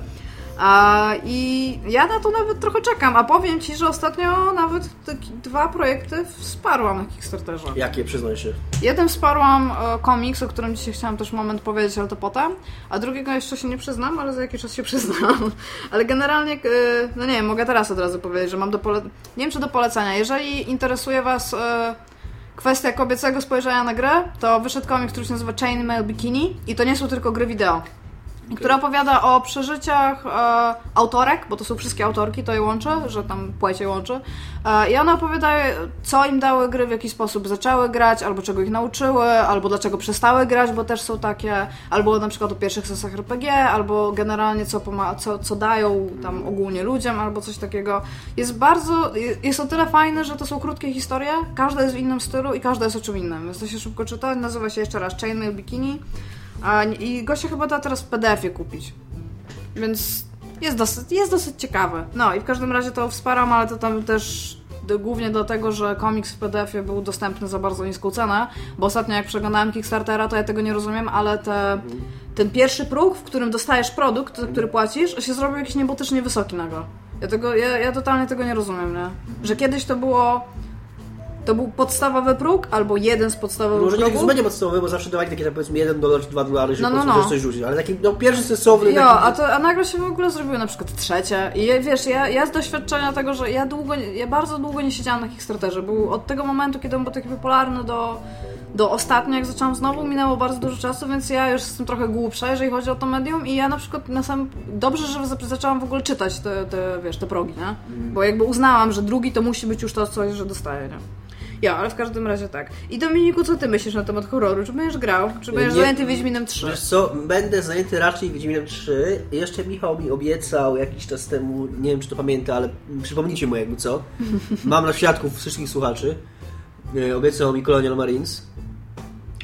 A, I ja na to nawet trochę czekam, a powiem Ci, że ostatnio nawet dwa projekty wsparłam na Kickstarterze. Jakie, przyznaj się. Jeden wsparłam e, komiks, o którym dzisiaj chciałam też moment powiedzieć, ale to potem, a drugiego jeszcze się nie przyznam, ale za jakiś czas się przyznam. Ale generalnie, e, no nie wiem, mogę teraz od razu powiedzieć, że mam do pole... nie wiem czy do polecenia. Jeżeli interesuje Was e, kwestia kobiecego spojrzenia na grę, to wyszedł komik, który się nazywa Chainmail Bikini i to nie są tylko gry wideo. Która opowiada o przeżyciach e, autorek, bo to są wszystkie autorki, to je łączy, że tam płeć je łączy. E, I one opowiadają, co im dały gry, w jaki sposób zaczęły grać, albo czego ich nauczyły, albo dlaczego przestały grać, bo też są takie, albo na przykład o pierwszych sesjach RPG, albo generalnie co, co, co dają tam ogólnie ludziom, albo coś takiego. Jest bardzo, jest o tyle fajne, że to są krótkie historie, każda jest w innym stylu i każda jest o czym innym, więc to się szybko czyta. Nazywa się jeszcze raz Chainmail Bikini. A, I gościa chyba da teraz w PDF-ie kupić. Więc jest dosyć, jest dosyć ciekawe. No i w każdym razie to wsparam, ale to tam też d- głównie dlatego, że komiks w PDF-ie był dostępny za bardzo niską cenę, bo ostatnio jak przeglądałem Kickstartera, to ja tego nie rozumiem, ale te, ten pierwszy próg, w którym dostajesz produkt, który płacisz, się zrobił jakiś niebotycznie wysoki nagle. Ja, tego, ja, ja totalnie tego nie rozumiem, nie? Że kiedyś to było... To był podstawowy próg, albo jeden z podstawowych Może nie progów. zupełnie podstawowy, bo zawsze dawali takie tam powiedzmy 1 dolar czy 2 dolary, żeby No, no, no, coś rzucić. Ale taki no, pierwszy sensowny. Jo, taki, a, to, a nagle się w ogóle zrobiło na przykład trzecie. I wiesz, ja, ja z doświadczenia tego, że ja długo, nie- ja bardzo długo nie siedziałam na Kickstarterze. Był od tego momentu, kiedy on był taki popularny do, do ostatnio, jak zaczęłam znowu, minęło bardzo dużo czasu, więc ja już jestem trochę głupsza, jeżeli chodzi o to medium i ja na przykład na sam... Dobrze, że za- zaczęłam w ogóle czytać te, te wiesz, te progi, nie? Bo jakby uznałam, że drugi to musi być już to coś, że dostaję, nie? Ja, ale w każdym razie tak. I Dominiku, co ty myślisz na temat horroru? Czy będziesz grał? Czy będziesz Nie- zajęty Wiedźminem 3? Wiesz co, będę zajęty raczej Wiedźminem 3. Jeszcze Michał mi obiecał jakiś czas temu, nie wiem czy to pamięta, ale przypomnijcie mu jakby co. Mam na świadków wszystkich słuchaczy. E, Obiecał mi Colonial Marines.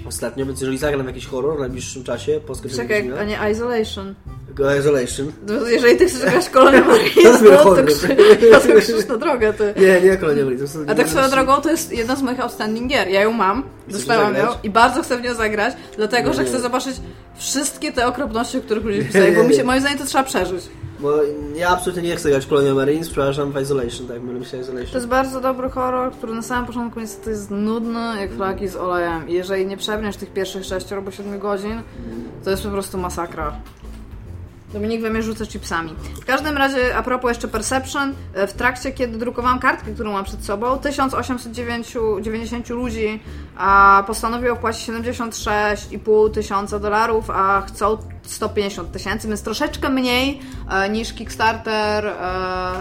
Ostatnio, więc jeżeli zagram jakiś horror w najbliższym czasie, po skończeniu Czekaj, a nie Isolation. Go Isolation. No, Jeżeli ty chcesz grać Kolonię To Marines, jest to, to, krzy- to, to krzyż na drogę, ty. Nie, nie to są- A tak swoją drogą, to jest jedna z moich outstanding gier. Ja ją mam, dostałam ją i bardzo chcę w nią zagrać, dlatego, że Nie. chcę zobaczyć wszystkie te okropności, o których ludzie pisali, bo mi się, moim zdaniem, to trzeba przeżyć. Bo ja absolutnie nie chcę grać Colonial Marines, przepraszam, w Isolation, tak, mylę się To Isolation. jest bardzo dobry horror, który na samym początku niestety jest nudny, jak flaki z olejem. I jeżeli nie przebniesz tych pierwszych 6 albo 7 godzin, to jest po prostu masakra. Dominik we mnie rzuca chipsami. W każdym razie, a propos jeszcze Perception, e, w trakcie, kiedy drukowałam kartkę, którą mam przed sobą, 1890 ludzi a, postanowiło wpłacić 76,5 tysiąca dolarów, a chcą 150 tysięcy, więc troszeczkę mniej e, niż Kickstarter e,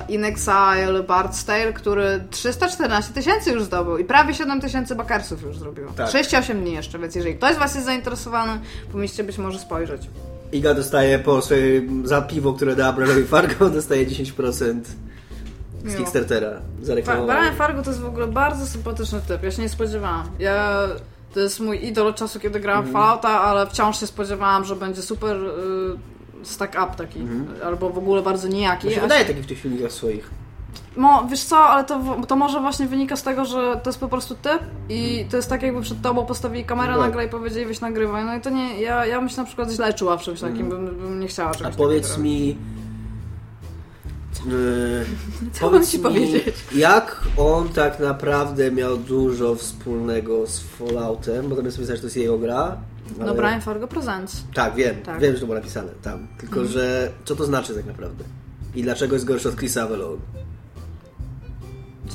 In Exile Bard's Tale, który 314 tysięcy już zdobył i prawie 7 tysięcy bakarsów już zrobił. Tak. 6-8 dni jeszcze, więc jeżeli ktoś z Was jest zainteresowany, powinniście być może spojrzeć. Iga dostaje po swojej, za piwo, które dała Brianowi Fargo, dostaje 10% z. Kickstartera. Zareklamowane. Brian Fargo to jest w ogóle bardzo sympatyczny typ. Ja się nie spodziewałam. Ja, to jest mój idol od czasu, kiedy grałam w Fallouta, ale wciąż się spodziewałam, że będzie super y, stack up taki. Albo w ogóle bardzo nijaki. To się wydaje taki w tych filmikach swoich. Mo, wiesz co, ale to, to może właśnie wynika z tego, że to jest po prostu ty i to jest tak jakby przed tobą postawili kamerę No. i powiedzieli weź nagrywaj. No i to nie, ja, ja bym się na przykład źle czuła w czymś takim, bym, bym nie chciała A czegoś powiedz takiego mi... Yy, Co mam powiedz ci mi, powiedzieć? jak on tak naprawdę miał dużo wspólnego z Falloutem, bo tam jest napisane, że to jest jego gra. No ale- Brian Fargo Presents. Tak, wiem, Tak. wiem, że to było napisane tam. Tylko, Mhm. że co to znaczy tak naprawdę? I dlaczego jest gorszy od Chrisa Avalon?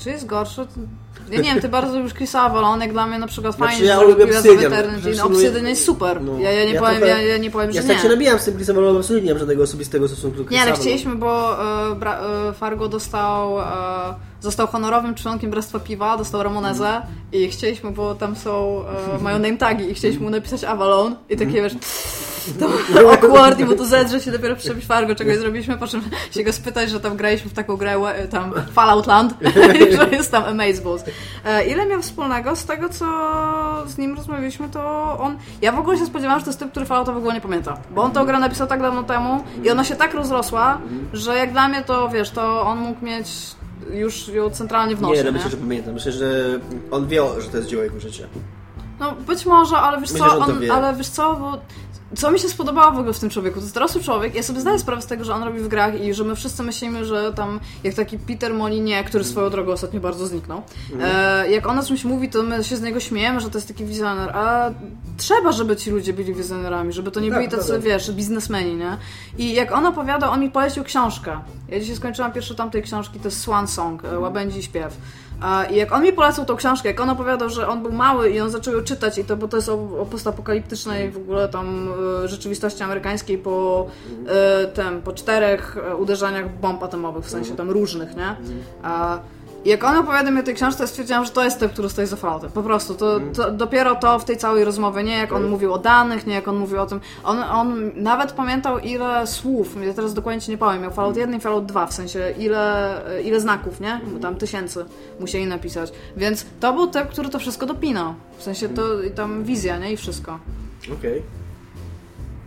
Czy jest gorszy? Ja nie wiem, ty bardzo lubisz Chrisa Avalon, jak dla mnie na przykład Znaczy, fajnie, ja że lubię Pillars of Eternity. że No, Obsidian jest super. No, ja, ja, nie ja powiem, trochę- ja, ja nie powiem, Ja że tak się nie. nabijam z tym Chrisem Avalonem, absolutnie nie mam żadnego osobistego stosunku do Chrisa Nie, ale chcieliśmy, bo e, e, Fargo dostał, e, został honorowym członkiem Bractwa Piwa, dostał Ramonezę i chcieliśmy, bo tam są, e, mają name tagi i chcieliśmy mu napisać Avalon i takie wiesz, to awkward mu to zedrze się dopiero przebić Fargo, czegoś zrobiliśmy, po czym się go spytać, że tam graliśmy w taką grę, e, tam Fallout Land i że jest tam Amazeballs. E, ile miał wspólnego z tego, co z nim rozmawialiśmy, to on, ja w ogóle się spodziewałam, że to jest typ, który Fallouta w ogóle nie pamięta, bo on tę grę napisał tak dawno temu i ona się tak rozrosła, że jak dla mnie to, wiesz, to on mógł mieć już ją centralnie w nosie, Nie, no nie? myślę, że pamiętam. Myślę, że on wie, że to jest dzieło jego życia. No być może, ale wiesz Myślę, co, on ale wiesz co, bo co mi się spodobało w ogóle w tym człowieku, to jest dorosły człowiek, ja sobie zdaję sprawę z tego, że on robi w grach i że my wszyscy myślimy, że tam, jak taki Peter Molinie, który swoją drogą ostatnio bardzo zniknął, e, jak on o czymś mówi, to my się z niego śmiejemy, że to jest taki wizjoner, a trzeba, żeby ci ludzie byli wizjonerami, żeby to nie Tak, byli tacy, wiesz, biznesmeni, nie? I jak on opowiada, on mi polecił książkę. Ja dzisiaj skończyłam pierwszą tamtej książki, to jest Swan Song, e, Łabędzi śpiew. I jak on mi polecał tą książkę, jak on opowiadał, że on był mały i on zaczął ją czytać i to, bo to jest o, o postapokaliptycznej w ogóle tam e, rzeczywistości amerykańskiej po e, tem, po czterech e, uderzeniach bomb atomowych, w sensie tam różnych, nie? Jak on opowiada mi o tej książce, stwierdziłam, że to jest ten, który stoi za Falloutem. Po prostu. To, to dopiero to w tej całej rozmowie. Nie jak on mówił o danych, nie jak on mówił o tym. On, on nawet pamiętał ile słów, ja teraz dokładnie ci nie powiem, miał Fallout 1 i Fallout 2, w sensie ile, ile znaków, nie? Bo Tam tysięcy musieli napisać. Więc to był ten, który to wszystko dopinał. W sensie to i tam wizja, nie? I wszystko. Okej.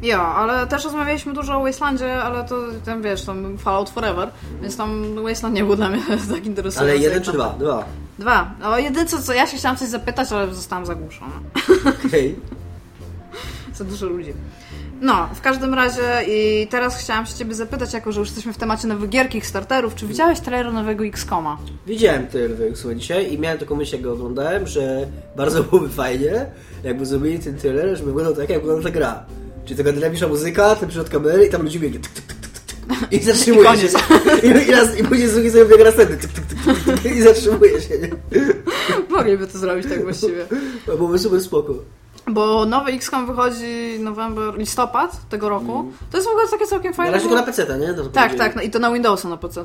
Ja, ale też rozmawialiśmy dużo o Wastelandzie, ale to tam wiesz, tam Fallout Forever, więc tam Wasteland nie był dla mnie tak interesujący. Ale jeden czy dwa? Dwa. Dwa. No jedyne co ja się chciałam coś zapytać, ale zostałam zagłuszona. Okej. Za dużo ludzi. No, w każdym razie i teraz chciałam się ciebie zapytać, jako że już jesteśmy w temacie nowych gier Kickstarterów, czy widziałeś trailer nowego XCOMa? Widziałem tyle słuchaj dzisiaj i miałem taką myśl, jak go oglądałem, że bardzo byłoby fajnie, jakby zrobili ten tyle, żeby wyglądał tak, jak wygląda ta gra. Czyli taka dynamiczna muzyka, ten przód kamery i tam ludzie biegnie. I zatrzymuje I się. I, i, raz, I później z drugiej sobie biega następny. I zatrzymuje się. Nie? Mogliby to zrobić tak właściwie. To byłoby super spoko. Bo nowy XCOM wychodzi november, listopad tego roku. To jest w ogóle takie całkiem Na fajne. razie bo- tylko na PC, nie? To Tak, tak, no i to na Windowsa na PC.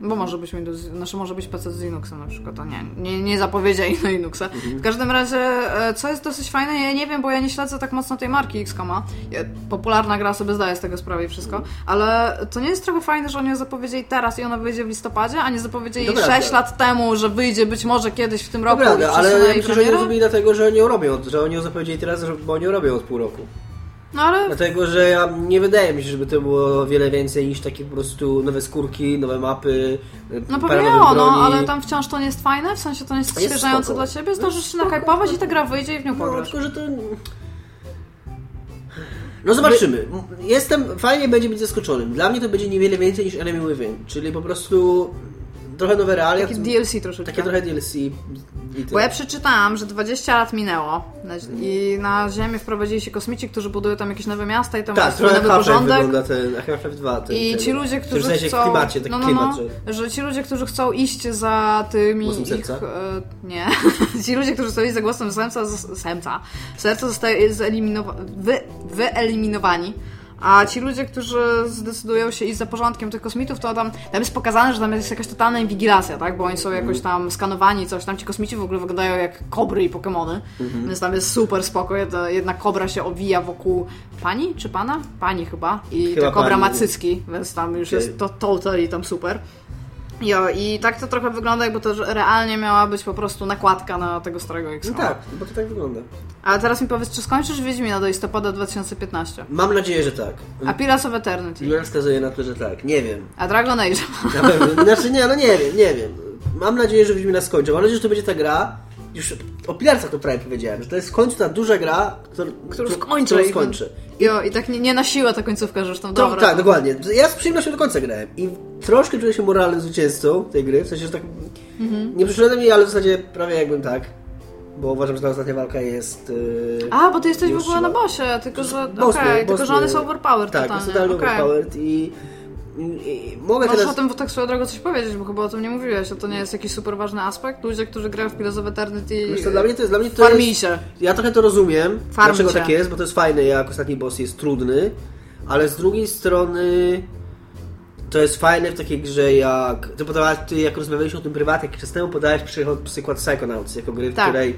Bo może być Windows, znaczy może być PC z Linuxem na przykład, to nie, nie, nie zapowiedzieli na Linuxa. Mhm. W każdym razie, e, co jest dosyć fajne, ja nie wiem, bo ja nie śledzę tak mocno tej marki XCOMa. Ja- Popularna gra sobie zdaje z tego sprawę i wszystko, ale to nie jest trochę fajne, że oni ją zapowiedzieli teraz i ona wyjdzie w listopadzie, a nie zapowiedzieli prawda. 6 lat temu, że wyjdzie być może kiedyś w tym roku i ale przesunęli myślę, że oni zrobili dlatego, że oni ją robią, że oni ją zapowiedzieli teraz, bo oni ją robią od pół roku. No ale Dlatego, że ja, nie wydaje mi się, żeby to było wiele więcej niż takie po prostu nowe skórki, nowe mapy, No pewnie o, no, ale tam wciąż to nie jest fajne, w sensie to nie jest odświeżające dla ciebie, zdążysz się nakajpować i ta gra wyjdzie i w nią No, pograsz. tylko, że to... No zobaczymy. Jestem, fajnie będzie być zaskoczonym. Dla mnie to będzie niewiele więcej niż Enemy Within, czyli po prostu trochę nowe realia. Takie DLC troszeczkę. Takie trochę DLC. Bo ja przeczytałam, że 20 lat minęło i na Ziemię wprowadzili się kosmici, którzy budują tam jakieś nowe miasta i tam tak, jest nowy porządek. wygląda ten, Half-Life 2. Ten, I ci ludzie, którzy w sensie chcą... klimacie, taki no, no, klimat, no, że... że ci ludzie, którzy chcą iść za tymi Głosem ich... serca? E, nie. ci ludzie, którzy chcą iść za głosem serca, serca, serce zostaje zeliminowa- wy, wyeliminowani. A ci ludzie, którzy zdecydują się iść za porządkiem tych kosmitów, to tam, tam jest pokazane, że tam jest jakaś totalna inwigilacja, tak? Bo oni są jakoś tam skanowani i coś. Tam ci kosmici w ogóle wyglądają jak kobry i Pokemony. Mhm. Więc tam jest super spoko. Jedna, kobra się owija wokół pani czy pana? Pani chyba. I Chyba ta kobra pani, ma cycki, więc tam już Okej. jest to totally tam super. Jo, i tak to trochę wygląda, jakby to realnie miała być po prostu nakładka na tego starego X. No tak, bo to tak wygląda. Ale teraz mi powiedz, czy skończysz Wiedźmina do listopada 2015? Mam nadzieję, że tak. A Pillars of Eternity? Ile wskazuje na to, że tak. Nie wiem. A Dragon Age? Na pewno. Znaczy nie, no nie wiem, nie wiem. Mam nadzieję, że Wiedźmina skończę. Mam nadzieję, że to będzie ta gra. Już o Pilarcach to prawie powiedziałem, że to jest w końcu ta duża gra, którą, Którą i- skończę. Jo, i tak nie, nie na siłę ta końcówka, że już tam dobra. tak, to- dokładnie. Ja z przyjemnością do końca grałem i troszkę czuję się moralnym zwycięzcą tej gry, w sensie, że tak Mhm. nie przyszedłem jej, ale w zasadzie prawie jakbym tak, bo uważam, że ta ostatnia walka jest... Yy, A, bo ty jesteś w ogóle na bosie, tylko że. Okej, Boss był, tylko że on był. jest overpowered Tak, totalnie. jest totalnie okej. overpowered i mogę Możesz teraz... o tym tak swoją drogą coś powiedzieć, bo chyba o tym nie mówiłeś, a to nie jest jakiś super ważny aspekt? Ludzie, którzy grają w Pillars of Eternity Wiesz co, dla mnie to jest... Dla mnie to farmij jest się. ja trochę to rozumiem, Farmi dlaczego się. tak jest, bo to jest fajne, jak ostatni boss jest trudny, ale z drugiej strony to jest fajne w takiej grze jak... Ty, podawałeś, ty jak rozmawialiśmy o tym prywatnie jakiś czas temu, podałeś przykład, Psychonauts jako gry, w Tak. której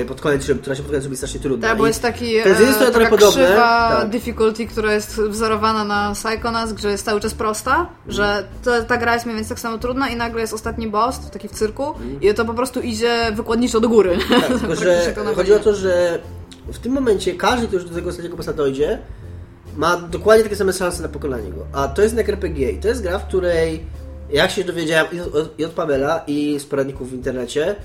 e, pod koniec, która się pod koniec robi strasznie trudna. Tak, bo jest taki to jest e, trochę taka podobne, krzywa tak. difficulty, która jest wzorowana na Psychonauts, że jest cały czas prosta, że to, ta gra jest mniej więcej tak samo trudna i nagle jest ostatni boss, taki w cyrku i to po prostu idzie wykładniczo do góry. Tak, tylko że na chodzi o to, że w tym momencie każdy, kto już do tego ostatniego bossa dojdzie, ma dokładnie takie same szanse na pokonanie go. A to jest RPG i to jest gra, w której jak się dowiedziałem i od, i od Pamela i z poradników w internecie,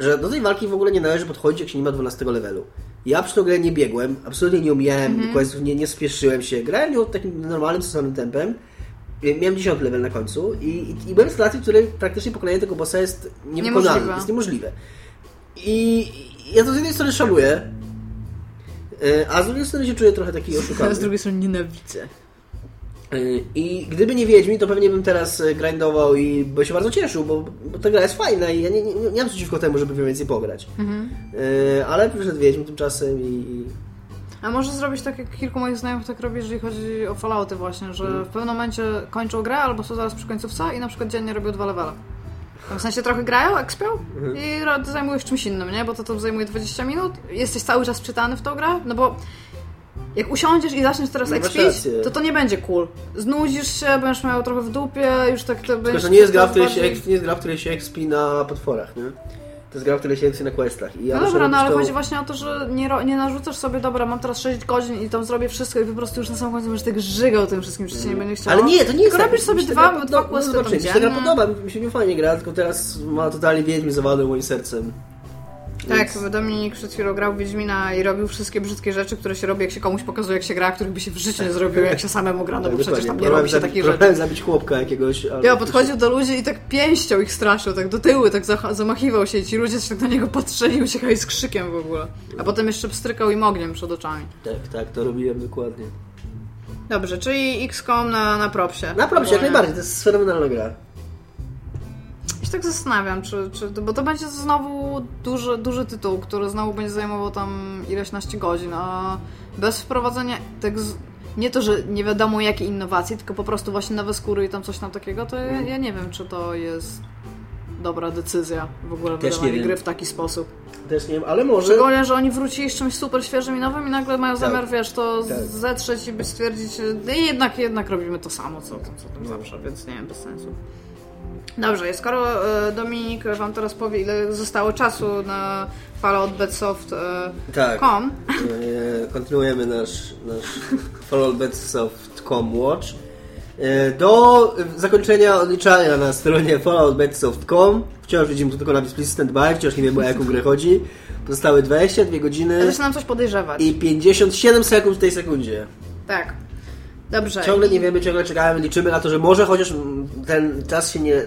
że do tej walki w ogóle nie należy podchodzić, jak się nie ma 12 levelu. Ja przy tą grę nie biegłem, absolutnie nie omijałem questów, nie, nie spieszyłem się. Grałem ją takim normalnym, stosownym tempem. Miałem 10 level na końcu i, i, i byłem w sytuacji, w której praktycznie pokonanie tego bossa jest niewykonalne, jest niemożliwe. I ja to z jednej strony szanuję, a z drugiej strony się czuję trochę taki oszukany. Z drugiej strony nienawidzę. Y, I gdyby nie Wiedźmin, to pewnie bym teraz y, grindował i bym się bardzo cieszył, bo, bo ta gra jest fajna i ja nie, nie, nie mam przeciwko temu, żeby więcej pograć. Y, ale przyszedł Wiedźmin tymczasem i... i- A może zrobić tak, jak kilku moich znajomych tak robi, jeżeli chodzi o Fallouty właśnie, że w pewnym momencie kończą grę albo są zaraz przy końcówce i na przykład dziennie robią dwa levele. W sensie trochę grają, ekspią i ro- zajmują się czymś innym, nie? Bo to, to zajmuje 20 minut, jesteś cały czas czytany w tą grę, no bo jak usiądziesz i zaczniesz teraz rację. to to nie będzie cool. Znudzisz się, będziesz miał trochę w dupie, już tak to będzie... że nie jest, gra, w której się, bardziej- nie jest gra, w której się expi na potworach, nie? To jest gra, w której się expi na questach. I ja No dobra, no ale tą- chodzi właśnie o to, że nie, nie narzucasz sobie, dobra, mam teraz 6 godzin i tam zrobię wszystko i po prostu już na samym końcu będziesz tak żygał tym wszystkim, że się nie będzie chciało. Ale nie, to nie jest Tylko tak. robisz sobie dwa, gra dwa podoba- questy no, zobaczymy, mi się ta gra dziennie. podoba, mi się nie fajnie gra, tylko teraz ma totalnie Wiedźmin zawładnął moim sercem. Tak, Więc- Dominik przed chwilą grał Wiedźmina i robił wszystkie brzydkie rzeczy, które się robi, jak się komuś pokazuje, jak się gra, których by się w życiu nie zrobił, jak się samemu gra, no bo Tak, przecież tam nie robi się takich rzeczy. Próbowałem zabić chłopka jakiegoś. Ja podchodził do ludzi i tak pięścią ich straszył, tak do tyłu, tak zamachiwał się i ci ludzie się tak na niego patrzyli i uciekali z krzykiem w ogóle. A potem jeszcze pstrykał im ogniem przed oczami. Tak, tak, to robiłem dokładnie. Dobrze, czyli XCOM na, na propsie. Na propsie, jak najbardziej, to jest fenomenalna gra. Ja się tak zastanawiam, czy, czy, bo to będzie znowu duży, duży tytuł, który znowu będzie zajmował tam ileś naście godzin, a bez wprowadzenia tak z, nie to, że nie wiadomo jakie innowacje, tylko po prostu właśnie nowe skóry i tam coś tam takiego, to ja, ja nie wiem, czy to jest dobra decyzja w ogóle Też nie wydawanie gry w taki sposób. Też nie wiem, ale może. Szczególnie, że oni wrócili z czymś super świeżym i nowym i nagle mają Tak. zamiar, wiesz, to Tak. zetrzeć i by stwierdzić, no jednak, jednak robimy to samo, co, co, co tam zawsze, więc nie wiem, bez sensu. Dobrze, skoro e, Dominik wam teraz powie, ile zostało czasu na Fallout Bedsoft e, Tak. E, Kontynuujemy nasz, nasz Fallout Bedsoft.com Watch. Do zakończenia odliczania na stronie falloutbedsoft.com wciąż widzimy tu tylko napis Please Stand By, wciąż nie wiemy o jaką grę chodzi. Pozostały 22 godziny zaczyna nam coś podejrzewać. i 57 sekund w tej sekundzie. Tak. Dobrze. Ciągle nie wiemy, ciągle czekamy, liczymy na to, że może chociaż ten czas się nie,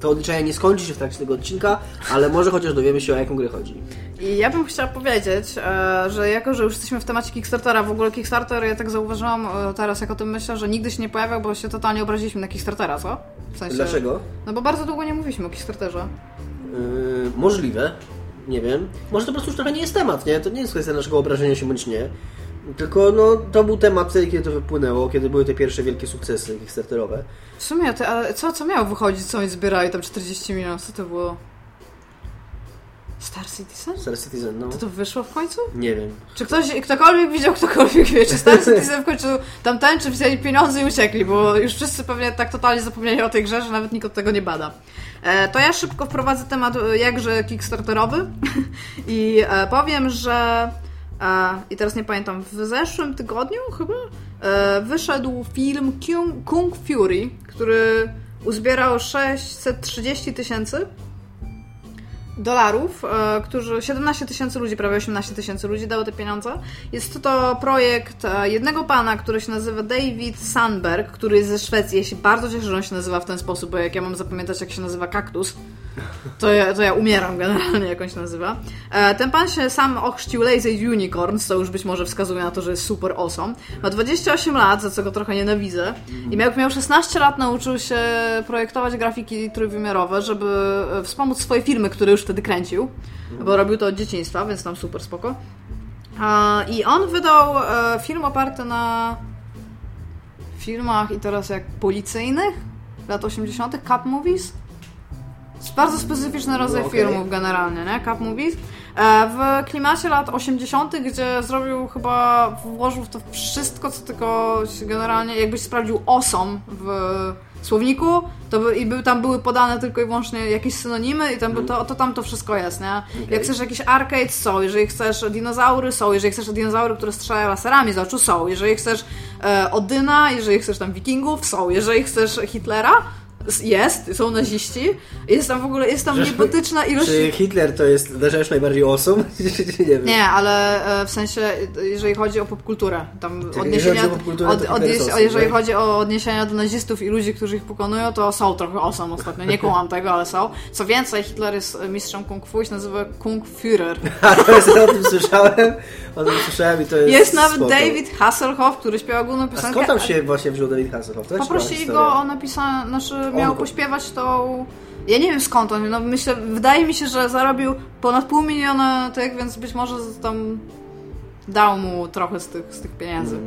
to odliczenie nie skończy się w trakcie tego odcinka, ale może chociaż dowiemy się o jaką grę chodzi. I ja bym chciała powiedzieć, e, że jako, że już jesteśmy w temacie Kickstartera, w ogóle Kickstarter, ja tak zauważyłam e, teraz, jak o tym myślę, że nigdy się nie pojawiał, bo się totalnie obraziliśmy na Kickstartera, co? W sensie, Dlaczego? No bo bardzo długo nie mówiliśmy o Kickstarterze. Yy, możliwe, nie wiem. Może to po prostu już trochę nie jest temat, nie? To nie jest kwestia naszego obrażenia się bądź nie. Tylko no, to był temat wtedy, kiedy to wypłynęło, kiedy były te pierwsze wielkie sukcesy Kickstarterowe. W sumie, te, a co, co miało wychodzić, co oni zbierali tam 40 milionów, co to było? Star Citizen? Star Citizen, no. To to wyszło w końcu? Nie wiem. Czy ktoś, ktokolwiek widział, ktokolwiek wie, czy Star Citizen w końcu tam tańczy, wzięli pieniądze i uciekli, bo już wszyscy pewnie tak totalnie zapomnieli o tej grze, że nawet nikt od tego nie bada. E, to ja szybko wprowadzę temat e, jakże kickstarterowy i e, powiem, że i teraz nie pamiętam, w zeszłym tygodniu chyba e, wyszedł film Kung, Kung Fury, który uzbierał 630 tysięcy dolarów, e, którzy 17 tysięcy ludzi, prawie 18 tysięcy ludzi dało te pieniądze. Jest to projekt e, jednego pana, który się nazywa David Sandberg, który jest ze Szwecji. Ja się bardzo cieszę, że on się nazywa w ten sposób, bo jak ja mam zapamiętać, jak się nazywa kaktus, to ja, to ja umieram generalnie, jak on się nazywa. E, Ten pan się sam ochrzcił Lazy Unicorns, co już być może wskazuje na to, że jest super awesome. Ma 28 lat, za co go trochę nienawidzę. I jak miał 16 lat, nauczył się projektować grafiki trójwymiarowe, żeby wspomóc swoje filmy, które już wtedy kręcił, bo robił to od dzieciństwa, więc tam super spoko. I on wydał e, film oparty na filmach i teraz jak policyjnych lat 80., Cup Movies. Bardzo specyficzny rodzaj No, okej. filmów generalnie, nie? Cup Movies. E, W klimacie lat 80., gdzie zrobił chyba, włożył w to wszystko, co tylko generalnie, jakbyś sprawdził osom w słowniku, to by, i by, tam były podane tylko i wyłącznie jakieś synonimy i tam, by to, to tam to wszystko jest, nie? Jak chcesz jakieś arcades są, jeżeli chcesz dinozaury są, jeżeli chcesz dinozaury, które strzelają laserami z oczu są, jeżeli chcesz e, Odyna, jeżeli chcesz tam wikingów są, jeżeli chcesz Hitlera, Jest, są naziści. Jest tam w ogóle, jest tam niebotyczna ilość... Czy Hitler to jest rzecz najbardziej osób? nie wiem. Nie, ale e, w sensie, jeżeli chodzi o popkulturę, tam Czyli odniesienia... jeżeli chodzi od, jest osób, jeżeli tak? chodzi o odniesienia do nazistów i ludzi, którzy ich pokonują, to są trochę osam ostatnio. Nie kumam tego, ale są. Co więcej, Hitler jest mistrzem kung fu i się nazywa Kung Führer. A to jest, o tym słyszałem, o tym słyszałem i to jest Jest nawet spoko. David Hasselhoff, który śpiewa główną A piosenkę. skąd tam się właśnie wziął David Hasselhoff? To Poprosili go, on napisał, znaczy miał go. pośpiewać tą... Ja nie wiem skąd on, no myślę, wydaje mi się, że zarobił ponad pół miliona tych, więc być może tam dał mu trochę z tych, z tych pieniędzy.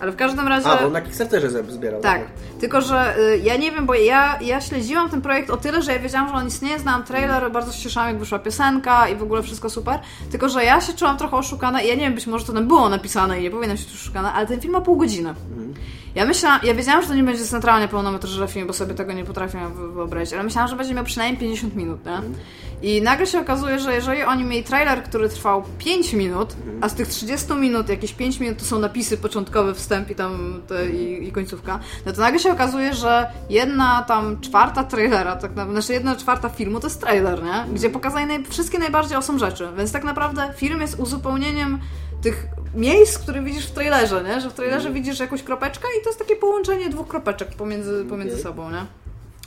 Ale w każdym razie... Mm. A, bo on na Kickstarterze zbierał. Tak, tylko że y, ja nie wiem, bo ja, ja śledziłam ten projekt o tyle, że ja wiedziałam, że on istnieje, znałam trailer, bardzo się cieszyłam, jak wyszła piosenka i w ogóle wszystko super. Tylko, że ja się czułam trochę oszukana i ja nie wiem, być może to tam było napisane i nie powinnam się czuć oszukana, ale ten film ma pół godziny. Ja myślałam, ja wiedziałam, że to nie będzie centralnie pełnometrażowy film, bo sobie tego nie potrafię wy- wyobrazić, ale myślałam, że będzie miał przynajmniej 50 minut, nie? I nagle się okazuje, że jeżeli oni mieli trailer, który trwał 5 minut, a z tych 30 minut jakieś 5 minut to są napisy początkowe, wstęp i tam te, i, i końcówka, no to nagle się okazuje, że jedna tam czwarta trailera, tak naprawdę, znaczy jedna czwarta filmu to jest trailer, nie? Gdzie pokazali naj, wszystkie najbardziej awesome rzeczy, więc tak naprawdę film jest uzupełnieniem tych miejsc, które widzisz w trailerze, nie? Że w trailerze widzisz jakąś kropeczkę i to jest takie połączenie dwóch kropeczek pomiędzy, pomiędzy Okej. sobą, nie?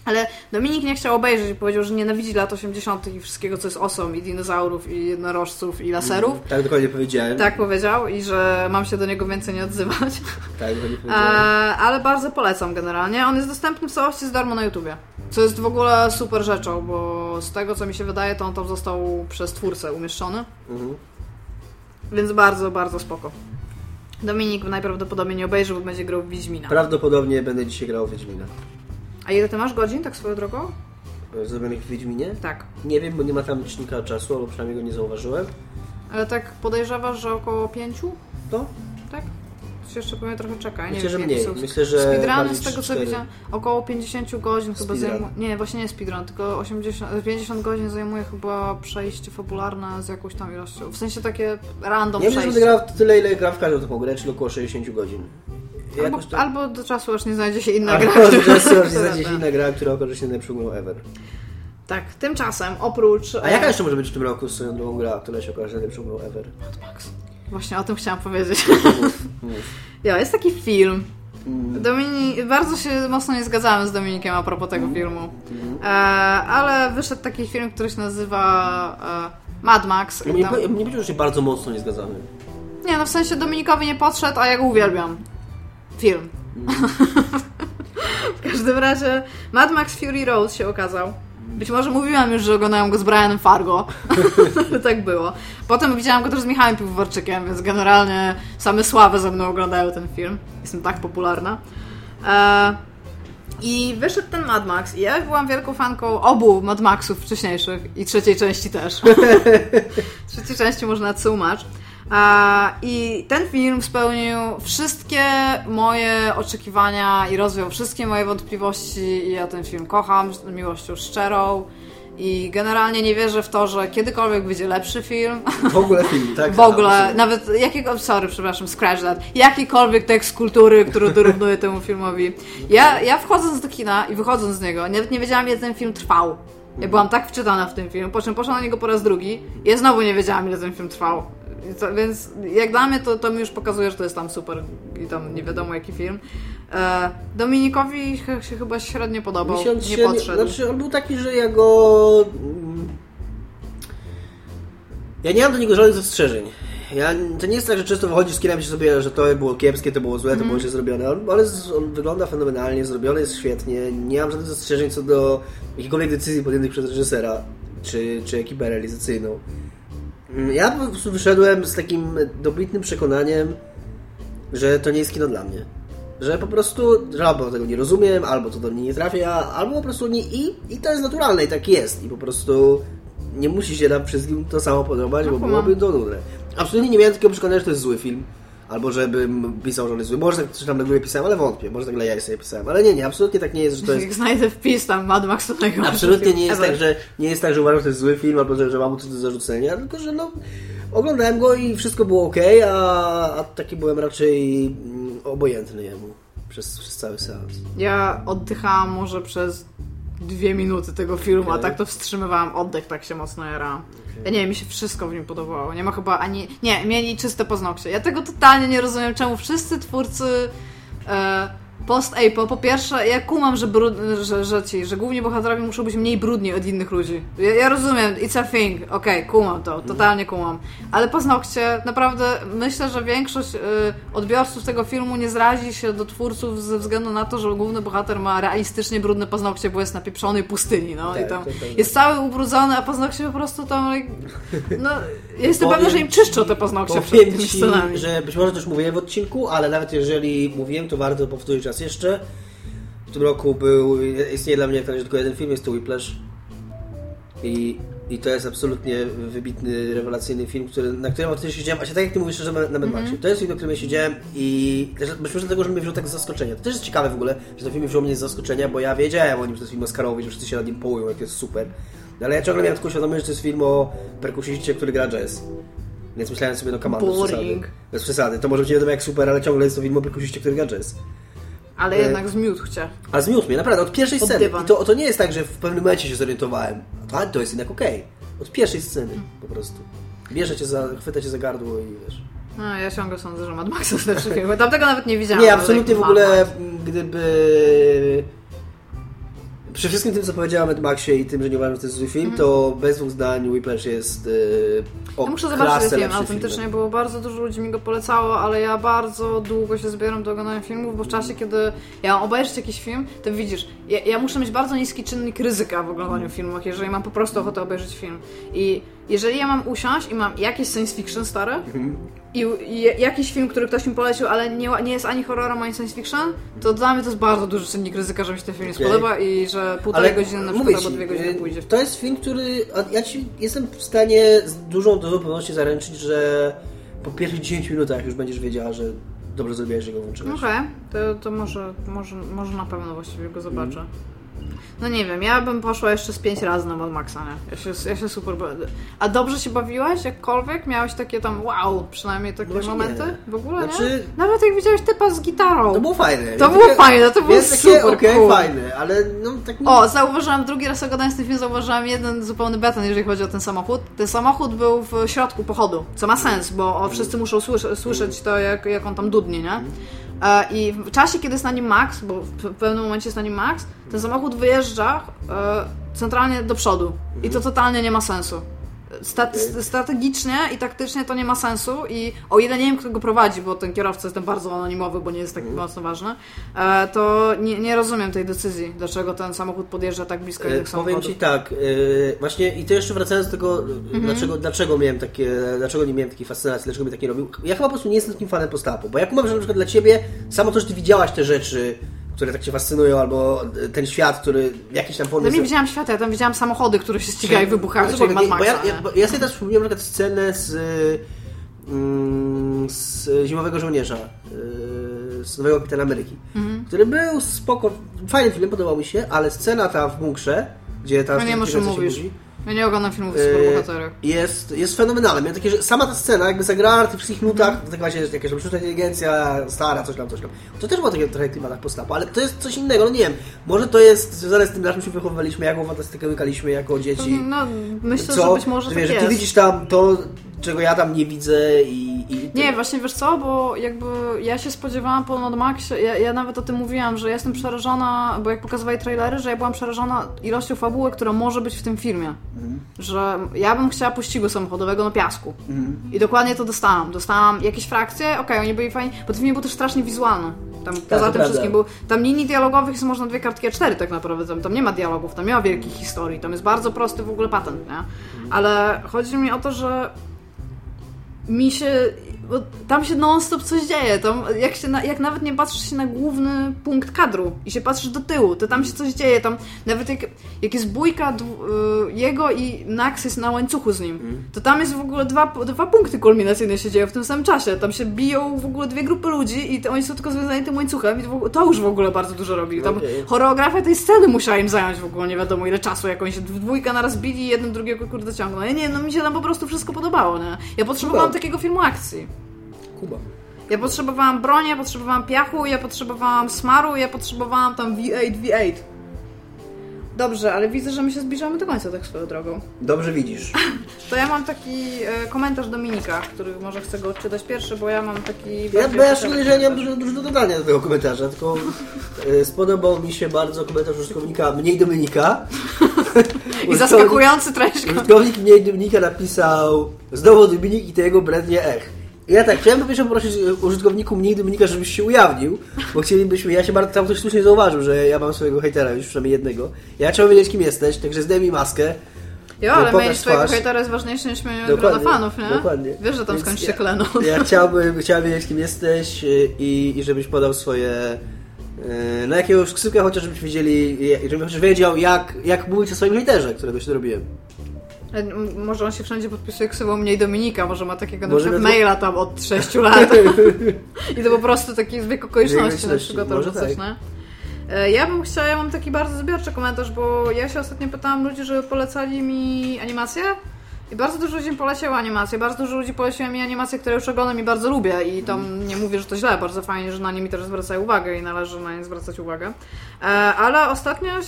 Ale Dominik nie chciał obejrzeć i powiedział, że nienawidzi lat 80. i wszystkiego, co jest osą, i dinozaurów, i jednorożców, i laserów. Tak dokładnie powiedziałem. Tak powiedział i że mam się do niego więcej nie odzywać. Tak dokładnie powiedziałem. ale bardzo polecam generalnie. On jest dostępny w całości z darmo na YouTubie. Co jest w ogóle super rzeczą, bo z tego co mi się wydaje, to on tam został przez twórcę umieszczony. Mhm. Więc bardzo, bardzo spoko. Dominik najprawdopodobniej nie obejrzy, bo będzie grał w Wiedźmina. Prawdopodobnie będę dzisiaj grał w Wiedźmina. A ile ty masz godzin, tak swoją drogą? Zrobionych w Wiedźminie? Tak. Nie wiem, bo nie ma tam licznika czasu, albo przynajmniej go nie zauważyłem. Ale tak podejrzewasz, że około pięciu? To? Tak? Się jeszcze pewnie trochę czeka. Ja Nie Myślę, że wiem, jakie mniej. są Myślę, że Speedruny z tego co 3-4. widziałam, około 50 godzin chyba zajmuje. Nie, właśnie nie speedrun, tylko 80, 50 godzin zajmuje chyba przejście fabularne z jakąś tam ilością. W sensie takie random Nie wiem, że przejście. będę grał tyle, ile gram w każdą taką grę, czyli około 60 godzin. Albo, to- albo do czasu aż nie znajdzie się inna Albo gra. to jest która- właśnie znajdzie się inna gra, która okaże się najlepszą grą ever. Tak, tymczasem oprócz... A jaka jeszcze może być w tym roku swoją drugą gra, która się okaże najlepszą grą ever? Max. Właśnie o tym chciałam powiedzieć. Ja, jest taki film. Mm. Domini... Bardzo się mocno nie zgadzałem z Dominikiem a propos tego filmu. E, ale wyszedł taki film, który się nazywa e, Mad Max. Nie, tam- nie się bardzo mocno nie zgadzamy. Nie, no w sensie Dominikowi nie podszedł, a ja go uwielbiam. Film. w każdym razie Mad Max Fury Road się okazał. Być może mówiłam już, że oglądałam go z Brianem Fargo. Ale tak było. Potem widziałam go też z Michałem Piwowarczykiem, więc generalnie same sławe ze mną oglądają ten film. Jestem tak popularna. E, I wyszedł ten Mad Max i ja byłam wielką fanką obu Mad Maxów wcześniejszych i trzeciej części też. trzeciej części można tłumacz. I ten film spełnił wszystkie moje oczekiwania i rozwiał wszystkie moje wątpliwości i ja ten film kocham z miłością szczerą i generalnie nie wierzę w to, że kiedykolwiek będzie lepszy film. W ogóle film, tak? W ogóle, nawet jakiego, sorry, przepraszam, scratch that, jakikolwiek tekst kultury, który dorównuje temu filmowi. Ja, ja wchodząc do kina i wychodząc z niego, nawet nie wiedziałam, ile ten film trwał. Ja byłam tak wczytana w tym film, po czym poszłam na niego po raz drugi i ja znowu nie wiedziałam, ile ten film trwał. To, więc jak dla mnie to, to mi już pokazuje, że to jest tam super i tam nie wiadomo jaki film. E, Dominikowi się chyba średnio podobał, Mi się on nie średnio- podszedł. Znaczy, on był taki, że ja go... mm, Ja nie mam do niego żadnych zastrzeżeń. Ja, to nie jest tak, że często wychodzi z kina i sobie, że to było kiepskie, to było złe, to było źle zrobione, ale ale on wygląda fenomenalnie, zrobiony jest świetnie, nie mam żadnych zastrzeżeń co do jakichkolwiek decyzji podjętych przez reżysera, czy, czy ekipę realizacyjną. Mm, Ja po prostu wyszedłem z takim dobitnym przekonaniem, że to nie jest kino dla mnie. Że po prostu, że albo tego nie rozumiem, albo to do mnie nie trafia, albo po prostu nie. I, i to jest naturalne i tak jest. I po prostu nie musi się nam wszystkim to samo podobać, No, bo kumam. byłoby to nudne. Absolutnie nie miałem takiego przekonania, że to jest zły film. Albo żebym pisał, że on jest zły. Może tak coś tam na górze pisałem, ale wątpię. Może tak jaj sobie pisałem. Ale nie, nie, absolutnie tak nie jest, że to jest Jak znajdę wpis tam Mad Max to najgorszy Absolutnie nie jest ever. tak, że nie jest tak, że uważam, że to jest zły film, albo że, że mam mu coś do zarzucenia, tylko że no oglądałem go i wszystko było ok, a, a taki byłem raczej mm, obojętny jemu przez, przez cały seans. Ja oddychałam może przez dwie minuty tego filmu, a Okej. tak to wstrzymywałam oddech, tak się mocno jarałam. Ja nie mi się wszystko w nim podobało. Nie ma chyba ani... Nie, mieli czyste paznokcie. Ja tego totalnie nie rozumiem, czemu wszyscy twórcy e, post-Apo, po pierwsze, ja kumam, że, brud, że, że ci, że głównie bohaterowie muszą być mniej brudni od innych ludzi. Ja, ja rozumiem, it's a thing, okej, kumam to, totalnie kumam. Ale paznokcie, naprawdę, myślę, że większość y, odbiorców tego filmu nie zrazi się do twórców ze względu na to, że główny bohater ma realistycznie brudne paznokcie, bo jest na pieprzonej pustyni, no Tak, i tam jest cały ubrudzony, a paznokcie po prostu tam, no, ja jestem pewna, że im czyszczą te paznokcie przed tymi ci, scenami. że być może też mówiłem w odcinku, ale nawet jeżeli mówiłem, to warto powtórzyć jeszcze. W tym roku był, istnieje dla mnie jak na razie tylko jeden film, jest to Whiplash. I, I to jest absolutnie wybitny, rewelacyjny film, który, na którym ostatnio siedziałem, właśnie tak jak ty mówisz, że na Mad Maxie. To jest film, na którym ja siedziałem i też być może dlatego, że mnie wziął tak z zaskoczenia. To też jest ciekawe w ogóle, że ten film wziął mnie z zaskoczenia, bo ja wiedziałem o nim, że to jest film Oscarowy, że wszyscy się nad nim połują, jak jest super. No, ale ja ciągle miałem taką świadomość, że to jest film o perkusiście, który gra jazz. Więc myślałem sobie, no on, bez przesady. Bez przesady. To może być nie wiadomo jak super, ale ciągle jest to film o perkusiście, który gra jazz. Ale e, jednak zmiótł cię. A zmiótł mnie, naprawdę, od pierwszej Pod sceny. dywan. I to, to nie jest tak, że w pewnym momencie się zorientowałem. A to jest jednak okej. Od pierwszej sceny po prostu. Bierze cię za, chwyta cię za gardło i wiesz. No, ja ciągle sądzę, że Mad Max jest lepszy film. bo Tamtego nawet nie widziałam. Nie, absolutnie w ogóle, gdyby... Przy wszystkim tym, co powiedziałem o Mad Maxie i tym, że nie uważam, że to jest zły film, to bez dwóch zdań Whiplash jest yy, o Mhm. Ja muszę zobaczyć ten film, autentycznie, filmem. bo bardzo dużo ludzi mi go polecało, ale ja bardzo długo się zbieram do oglądania filmów, bo w czasie, kiedy ja mam obejrzeć jakiś film, to widzisz, ja, ja muszę mieć bardzo niski czynnik ryzyka w oglądaniu filmów, jeżeli mam po prostu ochotę obejrzeć film. I jeżeli ja mam usiąść i mam jakieś science fiction stare Mhm. i, i jakiś film, który ktoś mi polecił, ale nie, nie jest ani horrorem, ani science fiction, to dla mnie to jest bardzo duży czynnik ryzyka, że mi się ten film nie Okej. spodoba i że półtorej godziny na przykład albo dwie godziny y, pójdzie To jest film, który ja ci jestem w stanie z dużą dozą pewności zaręczyć, że po pierwszych 10 minutach już będziesz wiedziała, że dobrze zrobiłeś, że go włączyłeś. Okej, to, to może, może, może na pewno właściwie go zobaczę. Mhm. No nie wiem, ja bym poszła jeszcze z pięć razy na Mad Maxa, nie? Ja się, ja się super... A dobrze się bawiłaś jakkolwiek? Miałeś takie tam wow, przynajmniej takie Właśnie momenty? nie. W ogóle Znaczy- nie? Nawet jak widziałeś typa z gitarą. To było fajne. To było fajne, to było takie, super okej, cool. fajne, ale no tak nie... O, zauważyłam, drugi raz oglądając ten film, zauważyłam jeden zupełny beton, jeżeli chodzi o ten samochód. Ten samochód był w środku pochodu, co ma sens, bo wszyscy muszą słysze, słyszeć to, jak, jak on tam dudnie, nie? E, I w czasie, kiedy jest na nim Max, bo w pewnym momencie jest na nim Max, ten samochód wyjeżdża e, centralnie do przodu. I to totalnie nie ma sensu. Sta- Okej. Strategicznie i taktycznie to nie ma sensu i o ile nie wiem, kto go prowadzi, bo ten kierowca jest tam bardzo anonimowy, bo nie jest tak mocno ważny, e, to nie, nie rozumiem tej decyzji, dlaczego ten samochód podjeżdża tak blisko E, innych Powiem samochodów. Ci tak, e, właśnie i to jeszcze wracając do tego, Mhm. dlaczego, dlaczego miałem takie, dlaczego nie miałem takiej fascynacji, dlaczego mi tak nie robił. Ja chyba po prostu nie jestem takim fanem postapu, bo jak mam, że na przykład dla Ciebie, samo to, że Ty widziałaś te rzeczy, które tak Cię fascynują, albo ten świat, który jakiś tam Ja pomysł... nie widziałam świata, ja tam widziałam samochody, które się ścigają i wybuchają, No, czyli Mad Maxa. ja, ja, ja sobie też przypomniałem na przykład scenę z, mm, z Zimowego Żołnierza, yy, z Nowego Kapitana Ameryki, Mhm. który był spoko, fajny film, podobał mi się, ale scena ta w bunkrze, gdzie ta No nie muszę się budzi, Ja nie oglądam filmów yy, superbohaterach. jest, jest fenomenalna. Miałem takie, że sama ta scena jakby zagrała na tych wszystkich nutach, tak właśnie jakaś tam sztuczna inteligencja, stara, coś tam, coś tam. To też było takie trochę klimatach postapu, ale to jest coś innego, no nie wiem, może to jest związane z tym, jak my się wychowywaliśmy, jaką fantastykę łykaliśmy jako dzieci. No, myślę, Co? że być może że, tak wiesz, jest. ty widzisz tam to, czego ja tam nie widzę i... i Nie, właśnie wiesz co, bo jakby ja się spodziewałam po Mad Maxie, ja, ja nawet o tym mówiłam, że jestem przerażona, bo jak pokazywali trailery, że ja byłam przerażona ilością fabuły, która może być w tym filmie. Że ja bym chciała pościgu samochodowego na piasku. I dokładnie to dostałam. Dostałam jakieś frakcje, okej, oni byli fajni, bo ten film był też strasznie wizualny. Tam, poza to tym prawda. wszystkim był, tam linii dialogowych jest można dwie kartki A4 tak naprawdę, tam, tam nie ma dialogów, tam nie ma wielkich historii, tam jest bardzo prosty w ogóle patent, nie? Ale chodzi mi o to, że mi się. Bo tam się non-stop coś dzieje. Tam, jak, się na, jak nawet nie patrzysz się na główny punkt kadru i się patrzysz do tyłu, to tam się coś dzieje. Tam nawet jak, jak jest bójka y, jego i Nax jest na łańcuchu z nim, to tam jest w ogóle dwa, dwa punkty kulminacyjne się dzieją w tym samym czasie. Tam się biją w ogóle dwie grupy ludzi i to, oni są tylko związani tym łańcuchem i to, to już w ogóle bardzo dużo robi. Tam Okej. choreografia tej sceny musiała im zająć w ogóle nie wiadomo ile czasu, jak oni się w dwójkę naraz bili i jeden drugiego kurde ciągnął. Ja nie, no mi się tam po prostu wszystko podobało, nie? Ja potrzebowałam Super. takiego filmu akcji. Kuba. Ja potrzebowałam broni, ja potrzebowałam piachu, ja potrzebowałam smaru, ja potrzebowałam tam V8, V8. Dobrze, ale widzę, że my się zbliżamy do końca tak swoją drogą. Dobrze widzisz. To ja mam taki e, komentarz Dominika, który może chcę go odczytać pierwszy, bo ja mam taki... Ja, bo ja szczerze, że nie mam dużo, dużo do dodania do tego komentarza, tylko e, spodobał mi się bardzo komentarz użytkownika Mniej Dominika. I zaskakujący treść. Użytkownik Mniej Dominika napisał znowu Dominik i to jego brednie ech. Ja tak, chciałem poprosić e, użytkowniku Mniej Dominika, żebyś się ujawnił, bo chcielibyśmy, ja się bardzo, tam ktoś słusznie zauważył, że ja mam swojego hejtera, już przynajmniej jednego. Ja trzeba wiedzieć kim jesteś, także zdejmij maskę. Jo, ale mieć twojego twarz. hejtera jest ważniejsze niż mieć grona fanów, nie? Dokładnie. Wiesz, że tam Więc skończy ja- się kleno. Ja chciałbym, chciałbym wiedzieć, kim jesteś y, i, i żebyś podał swoje. y, Na jakiegoś ksywka chociaż żebyśmy wiedzieli, żebym chociaż wiedział, jak, jak mówić o swoim hejterze, którego się robiłem. M- Może on się wszędzie podpisuje ksywą mniej Dominika, może ma takiego na przykład to- maila tam od 6 lat. I to po prostu taki zbieg okoliczności na przykład albo coś, tak. nie? E, Ja bym chciała, ja mam taki bardzo zbiorczy komentarz, bo ja się ostatnio pytałam ludzi, żeby polecali mi animacje i bardzo dużo ludzi poleciało animacje, bardzo dużo ludzi poleciło mi animacje, które już oglądam i bardzo lubię i tam nie mówię, że to źle, bardzo fajnie, że na nie mi też zwracają uwagę i należy na nie zwracać uwagę. E, Ale ostatnio e,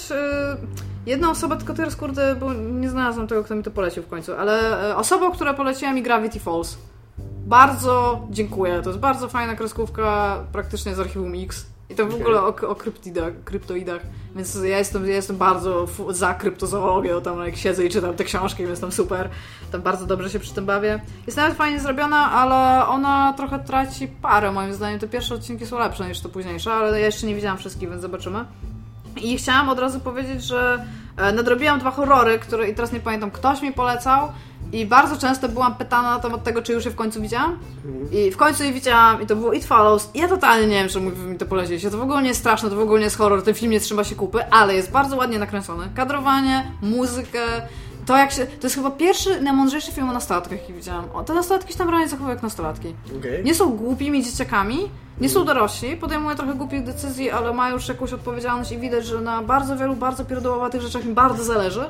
jedna osoba, tylko teraz kurde, bo nie znalazłam tego, kto mi to polecił w końcu, ale e, osoba, która poleciła mi Gravity Falls. Bardzo dziękuję. To jest bardzo fajna kreskówka, praktycznie z archiwum X. I to w ogóle o, o kryptidach, kryptoidach. Więc ja jestem, ja jestem bardzo za kryptozoologią. Tam jak siedzę i czytam te książki, więc tam super. Tam bardzo dobrze się przy tym bawię. Jest nawet fajnie zrobiona, ale ona trochę traci parę moim zdaniem. Te pierwsze odcinki są lepsze niż te późniejsze, ale ja jeszcze nie widziałam wszystkich, więc zobaczymy. I chciałam od razu powiedzieć, że e, nadrobiłam dwa horrory, które i teraz nie pamiętam, ktoś mi polecał i bardzo często byłam pytana na temat tego, czy już je w końcu widziałam. I w końcu je widziałam i to było It Follows. I ja totalnie nie wiem, czemu mi to poleciliście. To w ogóle nie jest straszne, to w ogóle nie jest horror, ten film nie trzyma się kupy, ale jest bardzo ładnie nakręcony. Kadrowanie, muzykę, to jak się... To jest chyba pierwszy, najmądrzejszy film o nastolatkach, jaki widziałam. O, te nastolatki się tam realnie zachowują jak nastolatki. Okay. Nie są głupimi dzieciakami, nie są dorośli, podejmują trochę głupich decyzji, ale mają już jakąś odpowiedzialność i widać, że na bardzo wielu, bardzo pierdołowatych rzeczach im bardzo zależy.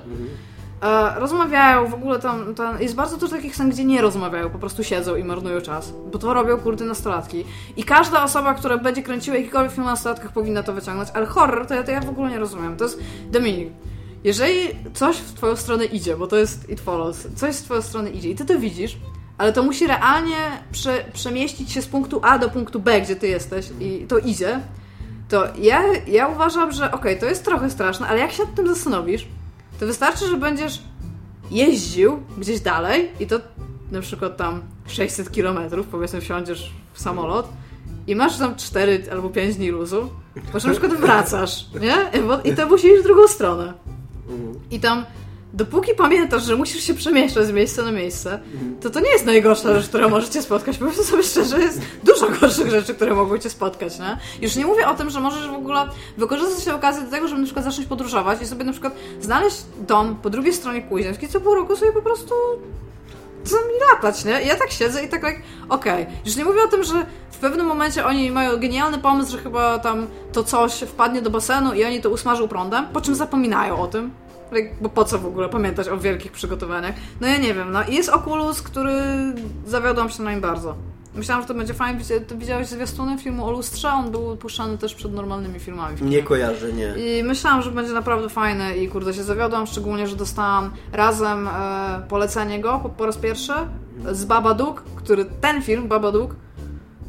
E, rozmawiają, w ogóle tam, tam jest bardzo dużo takich scen, gdzie nie rozmawiają, po prostu siedzą i marnują czas, bo to robią kurde nastolatki. I każda osoba, która będzie kręciła jakikolwiek film o nastolatkach powinna to wyciągnąć, ale horror to ja, to ja w ogóle nie rozumiem. To jest Dominik. Jeżeli coś w twoją stronę idzie, bo to jest It Follows, coś w twoją stronę idzie i ty to widzisz, ale to musi realnie prze, przemieścić się z punktu A do punktu B, gdzie ty jesteś i to idzie, to ja, ja uważam, że okej, to jest trochę straszne, ale jak się nad tym zastanowisz, to wystarczy, że będziesz jeździł gdzieś dalej i to na przykład tam 600 kilometrów, powiedzmy wsiądziesz w samolot i masz tam 4 albo 5 dni luzu, po na przykład wracasz, nie? I to musisz w drugą stronę. I tam, dopóki pamiętasz, że musisz się przemieszczać z miejsca na miejsce, to to nie jest najgorsza rzecz, która możecie spotkać. Powiedzmy sobie szczerze, jest dużo gorszych rzeczy, które mogą cię spotkać, nie? Już nie mówię o tym, że możesz w ogóle wykorzystać tę okazję do tego, żeby na przykład zacząć podróżować i sobie na przykład znaleźć dom po drugiej stronie Kuźniewskiej, co pół roku sobie po prostu z nami latać, nie? I ja tak siedzę i tak jak, okej. Już nie mówię o tym, że w pewnym momencie oni mają genialny pomysł, że chyba tam to coś wpadnie do basenu i oni to usmażą prądem, po czym zapominają o tym. Bo po co w ogóle pamiętać o wielkich przygotowaniach? No ja nie wiem, no i jest Oculus, który zawiodłam się na nim bardzo. Myślałam, że to będzie fajnie. Ty widziałeś zwiastuny filmu o lustrze? On był puszczany też przed normalnymi filmami. Nie kojarzę, nie. I myślałam, że będzie naprawdę fajny i kurde się zawiodłam, szczególnie, że dostałam razem e, polecenie go po, po raz pierwszy z Babadook, który ten film, Babadook,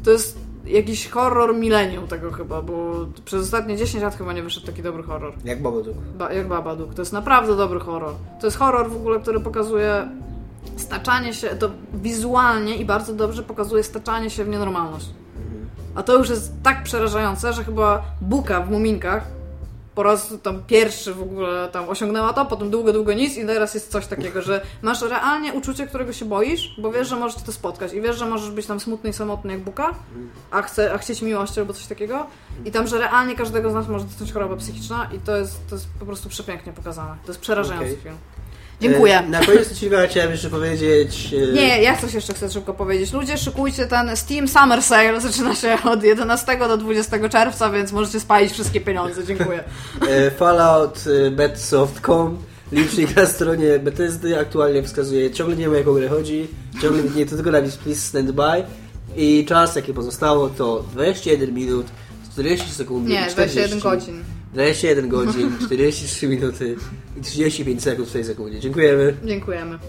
to jest jakiś horror milenium tego chyba, bo przez ostatnie 10 lat chyba nie wyszedł taki dobry horror. Jak Babadook. Ba, jak Babadook. To jest naprawdę dobry horror. To jest horror w ogóle, który pokazuje staczanie się, to wizualnie i bardzo dobrze pokazuje staczanie się w nienormalność. A to już jest tak przerażające, że chyba Buka w Muminkach po raz tam pierwszy w ogóle tam osiągnęła to, potem długo, długo nic i teraz jest coś takiego, że masz realnie uczucie, którego się boisz, bo wiesz, że możesz to spotkać i wiesz, że możesz być tam smutny i samotny jak Buka, a, chce, a chcieć miłości albo coś takiego i tam, że realnie każdego z nas może dotknąć choroba psychiczna i to jest, to jest po prostu przepięknie pokazane. To jest przerażający Okej. film. Dziękuję. E, Na koniec odcinka chciałem jeszcze powiedzieć... e, Nie, ja coś jeszcze chcę szybko powiedzieć. Ludzie, szykujcie ten Steam Summer Sale. Zaczyna się od 11 do 20 czerwca, więc możecie spalić wszystkie pieniądze. Dziękuję. E, Fallout betsoft.com Licznik na stronie Bethesdy aktualnie wskazuje, ciągle nie wiem o jaką grę chodzi, ciągle nie to tylko napis please stand by I czas, jaki pozostało, to 21 minut, 40 sekund. Nie, 21 godzin. 21 godzin, 43 minuty i 35 sekund w tej sekundzie. Dziękujemy. Dziękujemy.